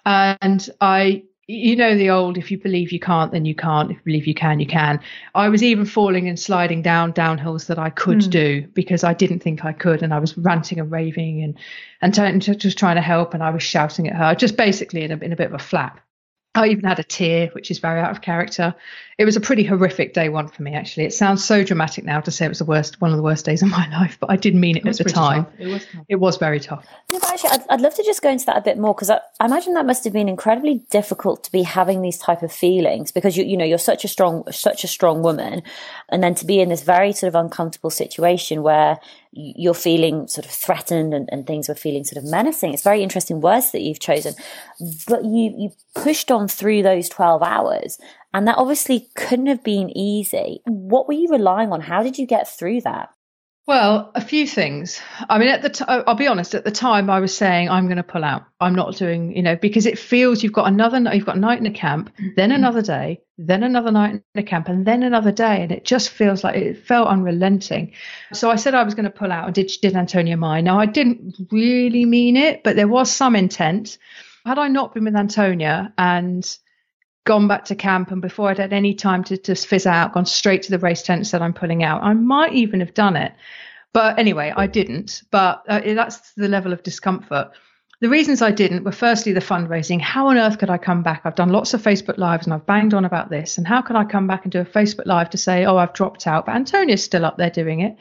And I, you know, the old, if you believe you can't, then you can't. If you believe you can, you can. I was even falling and sliding down downhills that I could Hmm. do because I didn't think I could. And I was ranting and raving and, and t- just trying to help. And I was shouting at her, just basically in a, in a bit of a flap. I even had a tear, which is very out of character. It was a pretty horrific day one for me, actually. It sounds so dramatic now to say it was the worst, one of the worst days of <laughs> my life, but I did mean it, It at the time. tough. It was tough. It was very tough. No, but actually, I'd, I'd love to just go into that a bit more because I, I imagine that must have been incredibly difficult to be having these type of feelings because you you know you're such a strong such a strong woman, and then to be in this very sort of uncomfortable situation where you're feeling sort of threatened and, and things were feeling sort of menacing. It's very interesting words that you've chosen, but you you pushed on through those twelve hours, and that obviously couldn't have been easy. What were you relying on? How did you get through that? Well, a few things. I mean, at the t- I'll be honest. At the time, I was saying I'm going to pull out. I'm not doing, you know, because it feels you've got another, you've got a night in a camp, mm-hmm. then another day, then another night in a camp, and then another day, and it just feels like it felt unrelenting. So I said I was going to pull out. and Did did Antonia mind? Now I didn't really mean it, but there was some intent. Had I not been with Antonia and gone back to camp and before I'd had any time to just fizz out, gone straight to the race tent and said I'm pulling out, I might even have done it. But anyway, I didn't. But uh, that's the level of discomfort. The reasons I didn't were firstly the fundraising. How on earth could I come back? I've done lots of Facebook Lives and I've banged on about this. And how could I come back and do a Facebook Live to say, oh, I've dropped out? But Antonia's still up there doing it.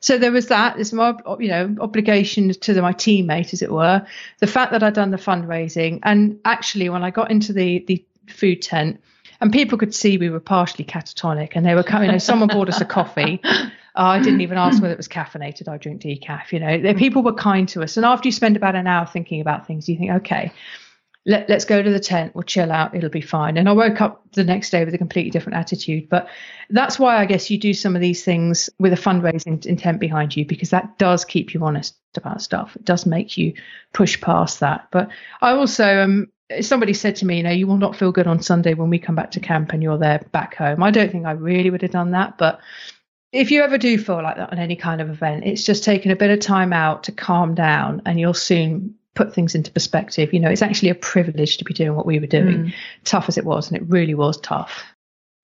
So there was that. There's my, you know, obligation to my teammate, as it were. The fact that I'd done the fundraising, and actually, when I got into the the food tent, and people could see we were partially catatonic, and they were coming. You know, someone bought us a coffee. <laughs> I didn't even ask whether it was caffeinated. I drink decaf. You know, the people were kind to us. And after you spend about an hour thinking about things, you think, okay, let, let's go to the tent. We'll chill out. It'll be fine. And I woke up the next day with a completely different attitude. But that's why I guess you do some of these things with a fundraising intent behind you, because that does keep you honest about stuff. It does make you push past that. But I also, um, somebody said to me, you know, you will not feel good on Sunday when we come back to camp and you're there back home. I don't think I really would have done that. But if you ever do feel like that on any kind of event, it's just taking a bit of time out to calm down and you'll soon put things into perspective. You know, it's actually a privilege to be doing what we were doing, Mm. tough as it was, and it really was tough.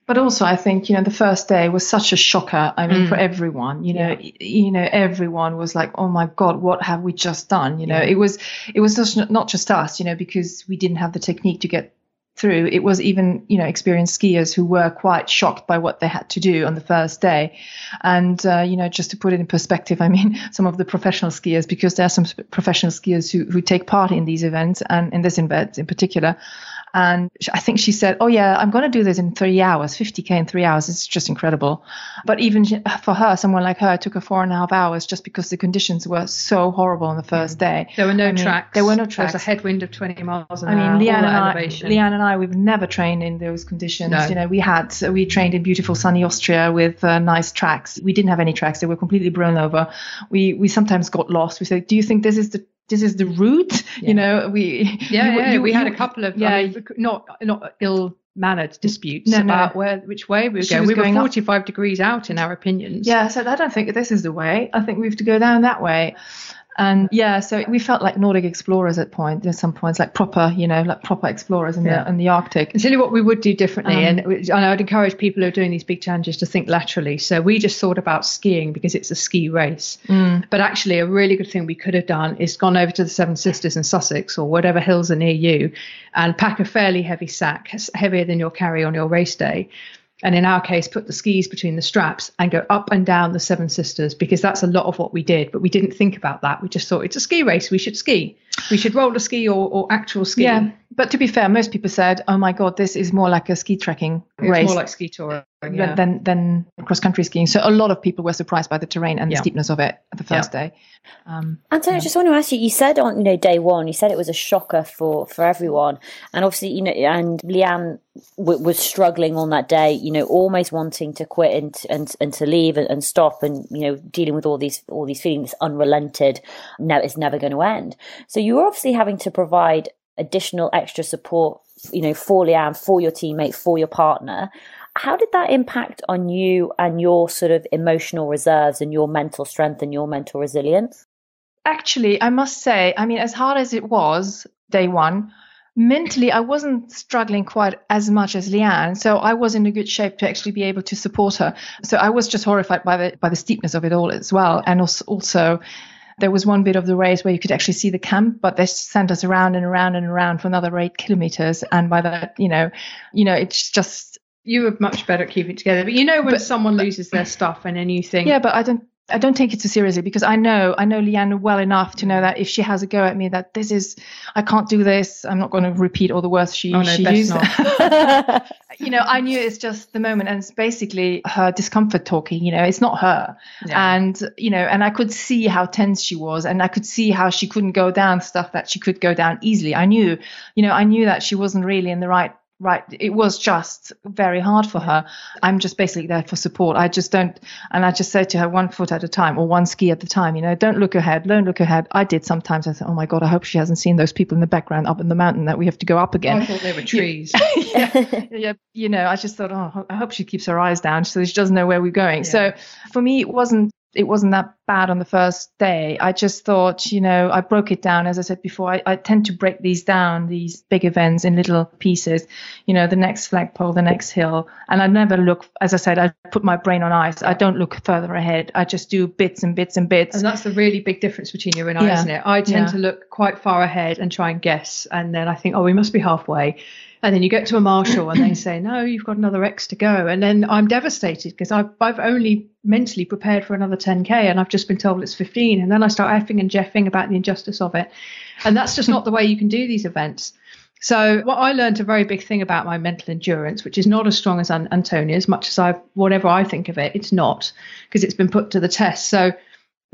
But also, I think you know the first day was such a shocker. I mean, Mm. for everyone, you know, y- you know, everyone was like, "Oh my God, what have we just done?" You know, Yeah. it was it was just not just us, you know, because we didn't have the technique to get through. It was even you know experienced skiers who were quite shocked by what they had to do on the first day. And uh, you know, just to put it in perspective, I mean, <laughs> some of the professional skiers, because there are some professional skiers who who take part in these events and in this event in particular And I think she said, Oh, yeah, I'm going to do this in three hours, 50K in three hours. It's just incredible. But even for her, someone like her, it took her four and a half hours just because the conditions were so horrible on the first day. There were no I mean, tracks. There were no tracks. There was a headwind of 20 miles an I mean, hour. Leanne and, I, Leanne and I, we've never trained in those conditions. No. You know, we had, we trained in beautiful sunny Austria with uh, nice tracks. We didn't have any tracks. They were completely blown over. We, we sometimes got lost. We said, Do you think this is the this is the route yeah. you know we yeah, you, yeah. You, we you, had a couple of yeah I mean, not not ill mannered disputes no, about no. where which way we were going. We were 45 up. degrees out in our opinions. Yeah, so I don't think this is the way. I think we have to go down that way. And yeah, so we felt like Nordic explorers at point at some points, like proper, you know, like proper explorers in yeah. the in the Arctic. And tell you what we would do differently, um, and, and I'd encourage people who are doing these big challenges to think laterally. So we just thought about skiing because it's a ski race, mm. but actually a really good thing we could have done is gone over to the Seven Sisters in Sussex or whatever hills are near you, and pack a fairly heavy sack, heavier than you'll carry on your race day and in our case put the skis between the straps and go up and down the seven sisters because that's a lot of what we did but we didn't think about that. We just thought it's a ski race we should ski. We should roller ski or, or actual ski. Yeah but to be fair most people said oh my god this is more like a ski trekking race It's more like ski touring yeah. than than cross country skiing so a lot of people were surprised by the terrain and yeah. the steepness of it the first yeah. day um, Antonia, yeah. I just want to ask you. You said on you know day one, you said it was a shocker for for everyone, and obviously you know, and Leanne w- was struggling on that day. You know, almost wanting to quit and and and to leave and, and stop, and you know, dealing with all these all these feelings, unrelented. now it's never going to end. So you were obviously having to provide additional extra support. You know, for Leanne, for your teammate, for your partner how did that impact on you and your sort of emotional reserves and your mental strength and your mental resilience? Actually, I must say, I mean, as hard as it was day one, mentally I wasn't struggling quite as much as Leanne, so I was in a good shape to actually be able to support her. So I was just horrified by the by the steepness of it all as well, and also, also there was one bit of the race where you could actually see the camp, but they sent us around and around and around for another eight kilometers, and by that, you know, you know, it's just you were much better at keeping it together. But you know when but, someone loses their stuff and then you think Yeah, but I don't I don't take it too seriously because I know I know Leanne well enough to know that if she has a go at me, that this is I can't do this. I'm not going to repeat all the words she, oh, no, she used. <laughs> you know, I knew it's just the moment, and it's basically her discomfort talking. You know, it's not her, yeah. and you know, and I could see how tense she was, and I could see how she couldn't go down stuff that she could go down easily. I knew, you know, I knew that she wasn't really in the right right it was just very hard for her. I'm just basically there for support. I just don't and i just say to her one foot at a time or one ski at a time you know don't look ahead don't look ahead. I did sometimes. I thought oh my god i hope she hasn't seen those people in the background up in the mountain that we have to go up again. I thought they were <laughs> trees. <laughs> Yeah, <laughs> yeah you know i just thought oh i hope she keeps her eyes down so she doesn't know where we're going. Yeah. so for me it wasn't it wasn't that bad on the first day. I just thought, you know, I broke it down. As I said before, I, I, tend to break these down, these big events in little pieces, you know, the next flagpole, the next hill. And I never look, as I said, I put my brain on ice. I don't look further ahead. I just do bits and bits and bits. And that's the really big difference between you and I, yeah. isn't it? I tend yeah. to look quite far ahead and try and guess. And then I think, oh, we must be halfway. And then you get to a marshal and they <coughs> say, no, you've got another X to go. And then I'm devastated because I've, I've only mentally prepared for another 10K and I've just been told it's 15. And then I start effing and jeffing about the injustice of it. And that's just not the way you can do these events. So what I learned a very big thing about my mental endurance, which is not as strong as Antonia's, much as I, whatever I think of it, it's not because it's been put to the test. So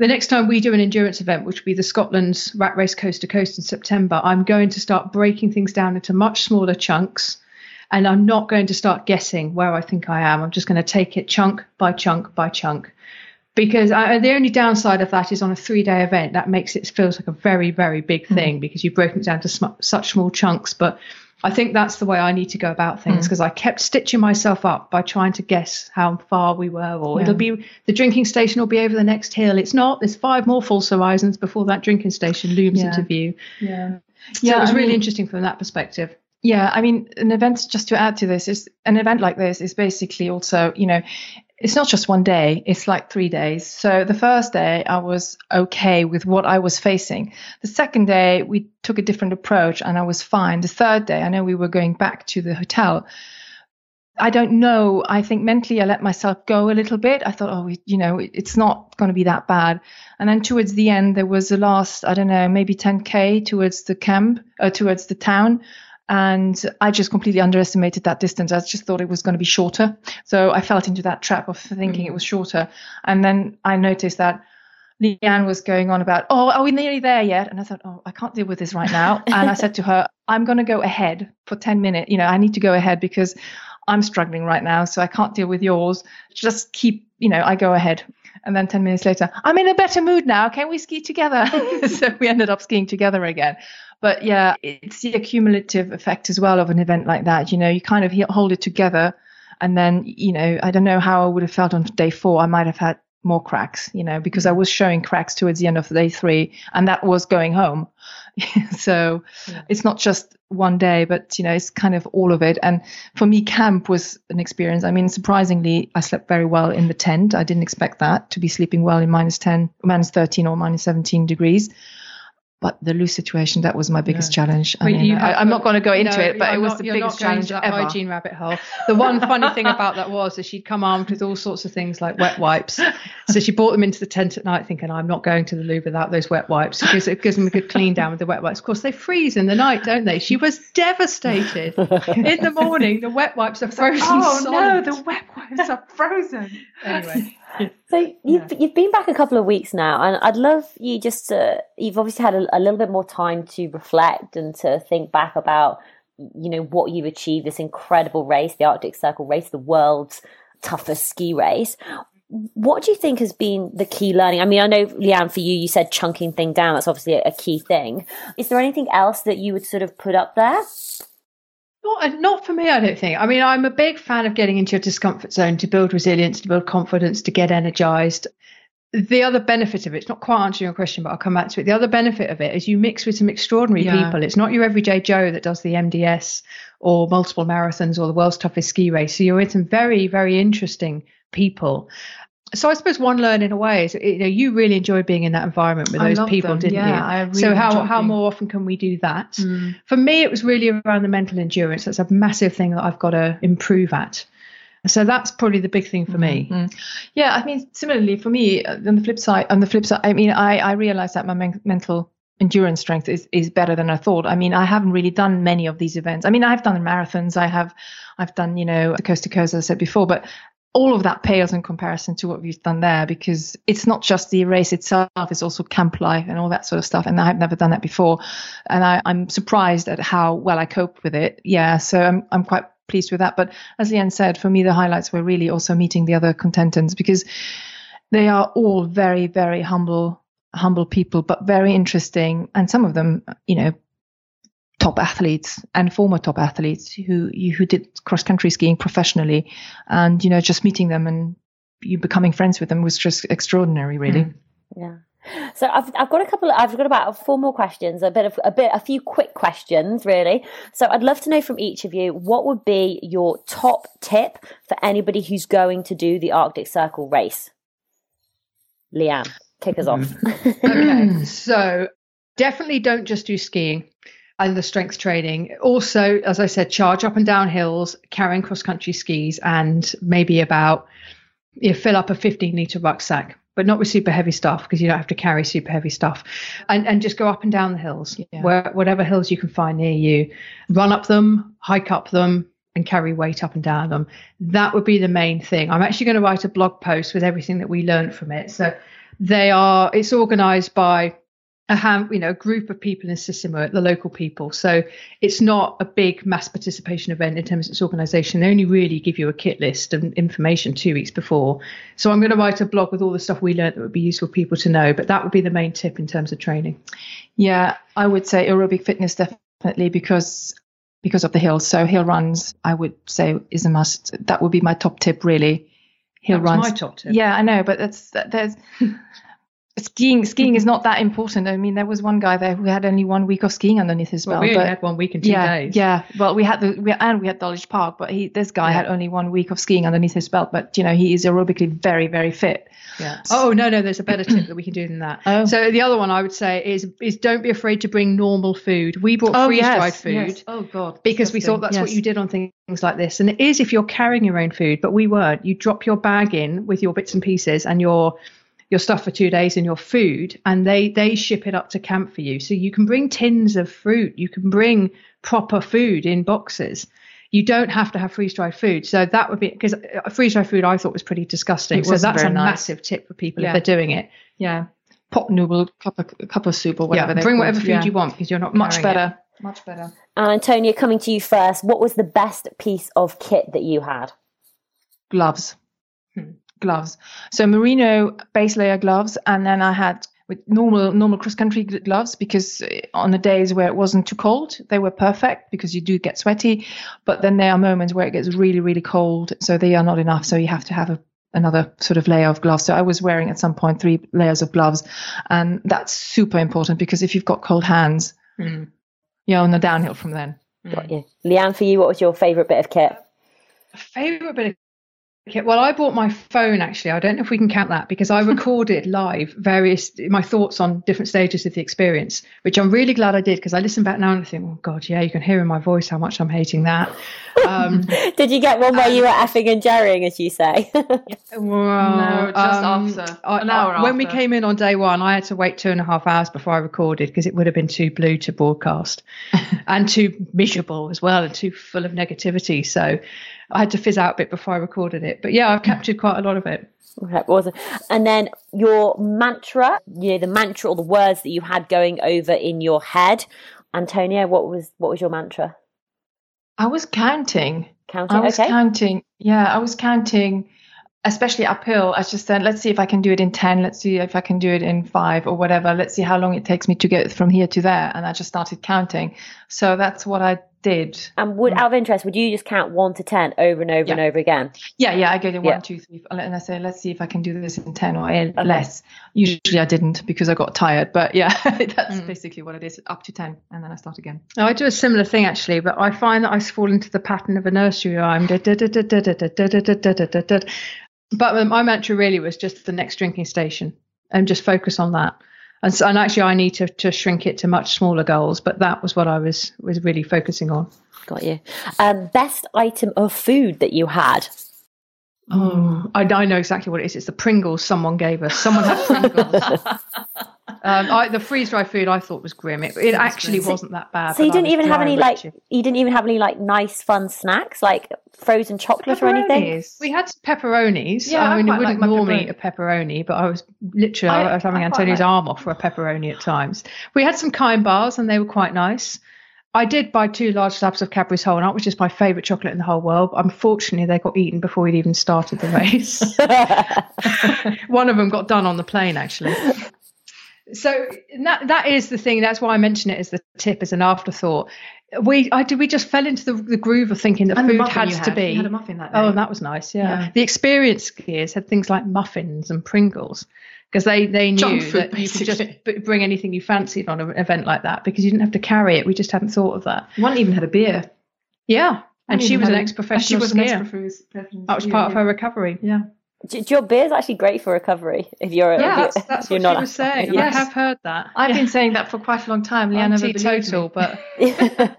the next time we do an endurance event, which will be the Scotland's Rat Race Coast to Coast in September, I'm going to start breaking things down into much smaller chunks. And I'm not going to start guessing where I think I am. I'm just going to take it chunk by chunk by chunk. Because I, the only downside of that is on a three day event, that makes it feels like a very, very big hmm. thing mm. because you've broken it down to sm- such small chunks. But I think that's the way I need to go about things because mm. I kept stitching myself up by trying to guess how far we were, or yeah. it'll be the drinking station will be over the next hill. It's not. There's five more false horizons before that drinking station looms yeah. into view. Yeah, so yeah. It was I really mean, interesting from that perspective. Yeah, I mean, an event just to add to this is an event like this is basically also, you know, it's not just one day, it's like three days. So the first day I was okay with what I was facing. The second day we took a different approach and I was fine. The third day I know we were going back to the hotel. I don't know. I think mentally I let myself go a little bit. I thought, oh, you know, it's not going to be that bad. And then towards the end, there was the last, I don't know, maybe 10K towards the camp, uh, towards the town and I just completely underestimated that distance. I just thought it was going to be shorter. So I fell into that trap of thinking mm. it was shorter. And then I noticed that Leanne was going on about, oh, are we nearly there yet? And I thought, oh, I can't deal with this right now. and I said to her, I'm going to go ahead for 10 minutes. You know, I need to go ahead because I'm struggling right now. So I can't deal with yours. Just keep, you know, I go ahead. And then 10 minutes later, I'm in a better mood now. Can we ski together? <laughs> so we ended up skiing together again. But yeah, it's the accumulative effect as well of an event like that. You know, you kind of hold it together. And then, you know, I don't know how I would have felt on day four. I might have had more cracks, you know, because I mm. was showing cracks towards the end of day three, and that was going home. <laughs> so yeah. it's not just one day, but you know, it's kind of all of it. And for me, camp was an experience. I mean, surprisingly, I slept very well in the tent. I didn't expect that to be sleeping well in minus 10, minus 13 or minus 17 degrees. But the loose situation, that was my biggest yeah. challenge. I mean, I, am not going to go into no, it, but it was not, the biggest challenge ever. hygiene rabbit hole. The one funny thing about that was that she'd come armed with all sorts of things like wet wipes. So she brought them into the tent at night thinking, I'm not going to the loo without those wet wipes because it gives them a good clean down with the wet wipes. Of course, they freeze in the night, don't they? She was devastated. in the morning, the wet wipes are <laughs> frozen Oh, solid. no, the wet wipes are frozen. anyway. So you've yeah. you've been back a couple of weeks now, and I'd love you just to. You've obviously had a, a, little bit more time to reflect and to think back about, you know, what you've achieved. This incredible race, the Arctic Circle race, the world's toughest ski race. What do you think has been the key learning? I mean, I know Leanne, for you, you said chunking thing down. That's obviously a, a key thing. Is there anything else that you would sort of put up there? Not, not for me, I don't think. I mean, I'm a big fan of getting into your discomfort zone to build resilience, to build confidence, to get energized. The other benefit of it, it's not quite answering your question, but I'll come back to it. The other benefit of it is you mix with some extraordinary yeah. people. It's not your everyday Joe that does the MDS or multiple marathons or the world's toughest ski race. So you're with some very, very interesting people so I suppose one learn in a way is you know you really enjoyed being in that environment with those people, them. didn't yeah, you? I really so how how more often can we do that? Mm. For me, it was really around the mental endurance. That's a massive thing that I've got to improve at. So that's probably the big thing for me. Mm-hmm. Yeah, I mean, similarly for me, uh, on the flip side, on the flip side, I mean, I I realized that my men- mental endurance strength is, is better than I thought. I mean, I haven't really done many of these events. I mean, I've done marathons. I have, I've done, you know, the coast to coast, as I said before, but all of that pales in comparison to what we've done there because it's not just the race itself, it's also camp life and all that sort of stuff. And I've never done that before. And I, am surprised at how well I cope with it. Yeah, so I'm, I'm quite pleased with that. But as Leanne said, for me, the highlights were really also meeting the other contestants because they are all very, very humble, humble people, but very interesting. And some of them, you know, top athletes and former top athletes who who did cross country skiing professionally, and you know just meeting them and you becoming friends with them was just extraordinary, really. Mm. Yeah. So I've I've got a couple. Of, I've got about four more questions. A bit of a bit a few quick questions, really. So I'd love to know from each of you what would be your top tip for anybody who's going to do the Arctic Circle race. Leanne, kick us off. <laughs> okay, so definitely don't just do skiing and the strength training. Also, as I said, charge up and down hills, carrying cross country skis, and maybe about you fill up a 15 liter rucksack, but not with super heavy stuff because you don't have to carry super heavy stuff. And and just go up and down the hills, yeah. where whatever hills you can find near you, run up them, hike up them. And carry weight up and down them. That would be the main thing. I'm actually going to write a blog post with everything that we learned from it. So they are. It's organised by a ham, you know, a group of people in Sisimiut, the local people. So it's not a big mass participation event in terms of its organisation. They only really give you a kit list and information two weeks before. So I'm going to write a blog with all the stuff we learned that would be useful for people to know. But that would be the main tip in terms of training. Yeah, I would say aerobic fitness definitely because because of the hills. So hill runs, I would say is a must. That would be my top tip, really. Hill runs. My top tip. Yeah, I know, but that's there's skiing skiing is mm-hmm. not that important. I mean, there was one guy there who had only one week of skiing underneath his belt. Well, we but, had one week and two yeah, days. Yeah, well, we had the we, and we had Dulwich Park, but he this guy yeah. had only one week of skiing underneath his belt. But you know, he is aerobically very very fit. Yeah. Oh no, no, there's a better tip that we can do than that. Oh. So the other one I would say is is don't be afraid to bring normal food. We brought oh, freeze dried yes, food. Yes. Oh god. Because we thought that's yes. what you did on things like this. And it is if you're carrying your own food, but we weren't. You drop your bag in with your bits and pieces and your your stuff for two days and your food, and they they ship it up to camp for you. So you can bring tins of fruit, you can bring proper food in boxes. You don't have to have freeze dried food. So that would be because freeze dried food I thought was pretty disgusting. So that's a nice. massive tip for people yeah. if they're doing it. Yeah, pot noodle, cup of cup of soup or whatever. Yeah, bring whatever food yeah. you want because you're not much better. It. Much better. And Antonia, coming to you first, what was the best piece of kit that you had? Gloves. Hmm. Gloves. So merino base layer gloves, and then I had with normal normal cross country gloves because eh, on the days where it wasn't too cold, they were perfect because you do get sweaty. But then there are moments where it gets really really cold, so they are not enough. So you have to have a another sort of layer of gloves. So I was wearing at some point three layers of gloves, and that's super important because if you've got cold hands, mm. you're on the downhill from then. Got you, Leanne. For you, what was your favourite bit of kit? Favorite bit of Okay, well, I bought my phone actually. I don't know if we can count that because I <laughs> recorded live various my thoughts on different stages of the experience, which I'm really glad I did because I listen back now and I think, oh God, yeah, you can hear in my voice how much I'm hating that. Um, <laughs> did you get one where um, you were effing and jerrying, as you say? <laughs> well, no, just um, after an hour. I, when we came in on day one, I had to wait two and a half hours before I recorded because it would have been too blue to broadcast and too miserable as well and too full of negativity. So I had to fizz out a bit before I recorded it. But yeah, I've captured quite a lot of it. Okay, awesome. And then your mantra, you know, the mantra or the words that you had going over in your head. Antonia, what was what was your mantra? I was counting. Counting. I was okay. counting. Yeah, I was counting especially uphill, I just said, let's see if I can do it in 10. Let's see if I can do it in five or whatever. Let's see how long it takes me to get from here to there. And I just started counting. So that's what I did. And would, out of interest, would you just count one to 10 over and over yeah. and over again? Yeah, yeah. I go to one, yeah. two, three, and I say, let's see if I can do this in 10 or okay. less. Usually I didn't because I got tired. But yeah, that's mm. basically what it is up to 10. And then I start again. I do a similar thing actually, but I find that I fall into the pattern of a nursery rhyme. But my mantra really was just the next drinking station and just focus on that. And, so, and actually, I need to, to shrink it to much smaller goals, but that was what I was was really focusing on. Got you. Um, best item of food that you had? Oh, I, I know exactly what it is. It's the Pringles someone gave us. Someone had Pringles. <laughs> Um, I, the freeze dry food I thought was grim. It, it actually wasn't that bad. So you didn't even have any like you. you didn't even have any like nice fun snacks like frozen chocolate or anything. We had pepperonis. Yeah, I mean, it wouldn't like normally a pepperoni, but I was literally I, I was having I Antonia's like. arm off for a pepperoni at times. We had some kind bars and they were quite nice. I did buy two large slabs of Cadbury's Hazelnut, which is my favourite chocolate in the whole world. Unfortunately, they got eaten before we'd even started the race. <laughs> <laughs> One of them got done on the plane, actually so that that is the thing. That's why I mention it as the tip as an afterthought. We I did we just fell into the, the groove of thinking that and food has to be. You had a muffin that oh, day. Oh, and that was nice. Yeah. yeah. The experienced skiers had things like muffins and Pringles because they they knew food, that basically. you could just bring anything you fancied on an event like that because you didn't have to carry it. We just hadn't thought of that. One even had a beer. Yeah. And she was an ex-professional skier. That was part of her recovery. Yeah. Your beer is actually great for recovery if you're yeah, that's, that's you're what not she was saying. Yes. I have heard that. I've yeah. been saying that for quite a long time. Leanne never total, but <laughs> yeah,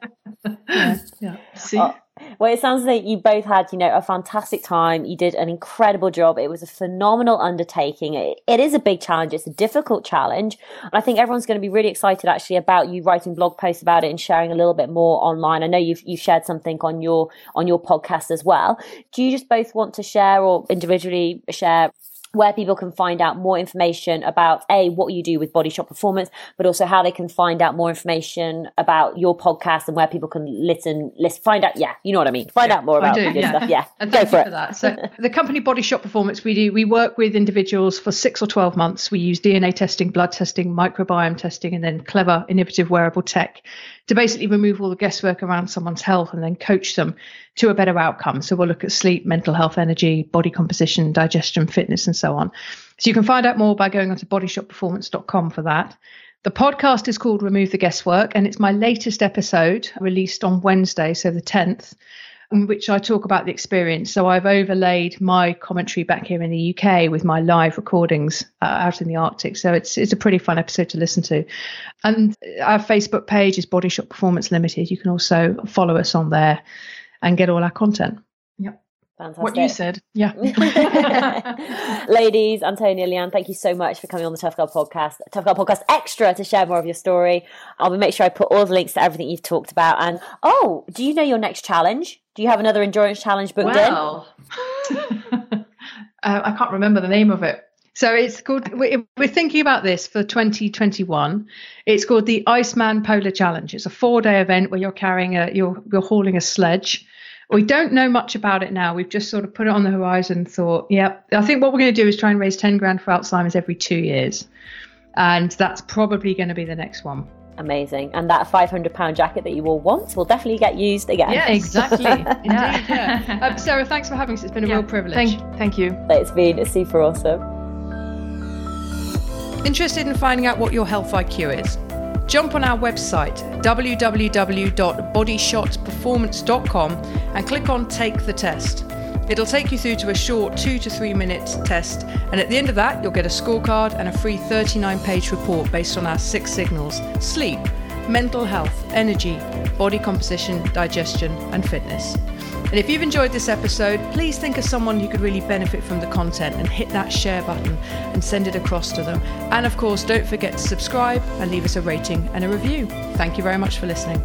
yeah. See, oh, well, it sounds like you both had, you know, a fantastic time. You did an incredible job. It was a phenomenal undertaking. It, it is a big challenge. It's a difficult challenge. And I think everyone's going to be really excited actually about you writing blog posts about it and sharing a little bit more online. I know you've, you've shared something on your, on your podcast as well. Do you just both want to share or individually share where people can find out more information about a what you do with Bodyshot Performance but also how they can find out more information about your podcast and where people can listen list find out yeah you know what i mean? Find yeah, out more about do, yeah. stuff yeah. And go for it. for that. So <laughs> the company Bodyshot Performance we do we work with individuals for six or 12 months. We use dna testing blood testing microbiome testing and then clever innovative wearable tech to basically remove all the guesswork around someone's health and then coach them to a better outcome. So we'll look at sleep, mental health, energy, body composition, digestion, fitness, and so on. So you can find out more by going onto bodyshotperformance.com for that. The podcast is called Remove the Guesswork, and it's my latest episode released on Wednesday, so the 10th, in which I talk about the experience. So I've overlaid my commentary back here in the UK with my live recordings uh, out in the Arctic. So it's it's a pretty fun episode to listen to. And our Facebook page is Bodyshot Performance Limited. You can also follow us on there and get all our content. Yep. Fantastic. What you said. Yeah. <laughs> Ladies, Antonia, Leanne, thank you so much for coming on the Tough Girl podcast, Tough Girl podcast extra to share more of your story. I'll make sure I put all the links to everything you've talked about. And oh, do you know your next challenge? Do you have another endurance challenge booked well, in? <laughs> uh, I can't remember the name of it. So it's called. We're thinking about this for 2021. It's called the Iceman Polar Challenge. It's a four-day event where you're carrying a you're you're hauling a sledge. We don't know much about it now. We've just sort of put it on the horizon. Thought, yep. I think what we're going to do is try and raise 10 grand for Alzheimer's every two years, and that's probably going to be the next one. Amazing. And that £500 jacket that you will want will definitely get used again. Yeah, exactly. <laughs> Indeed, yeah. Um, Sarah, thanks for having us. It's been a yeah, real privilege. Thank, thank you. It's been super awesome. Interested in finding out what your health IQ is? Jump on our website www.bodyshotperformance.com and click on Take the Test. It'll take you through to a short two to three minute test, and at the end of that, you'll get a scorecard and a free 39 page report based on our six signals sleep, mental health, energy, body composition, digestion, and fitness. And if you've enjoyed this episode, please think of someone who could really benefit from the content and hit that share button and send it across to them. And of course, don't forget to subscribe and leave us a rating and a review. Thank you very much for listening.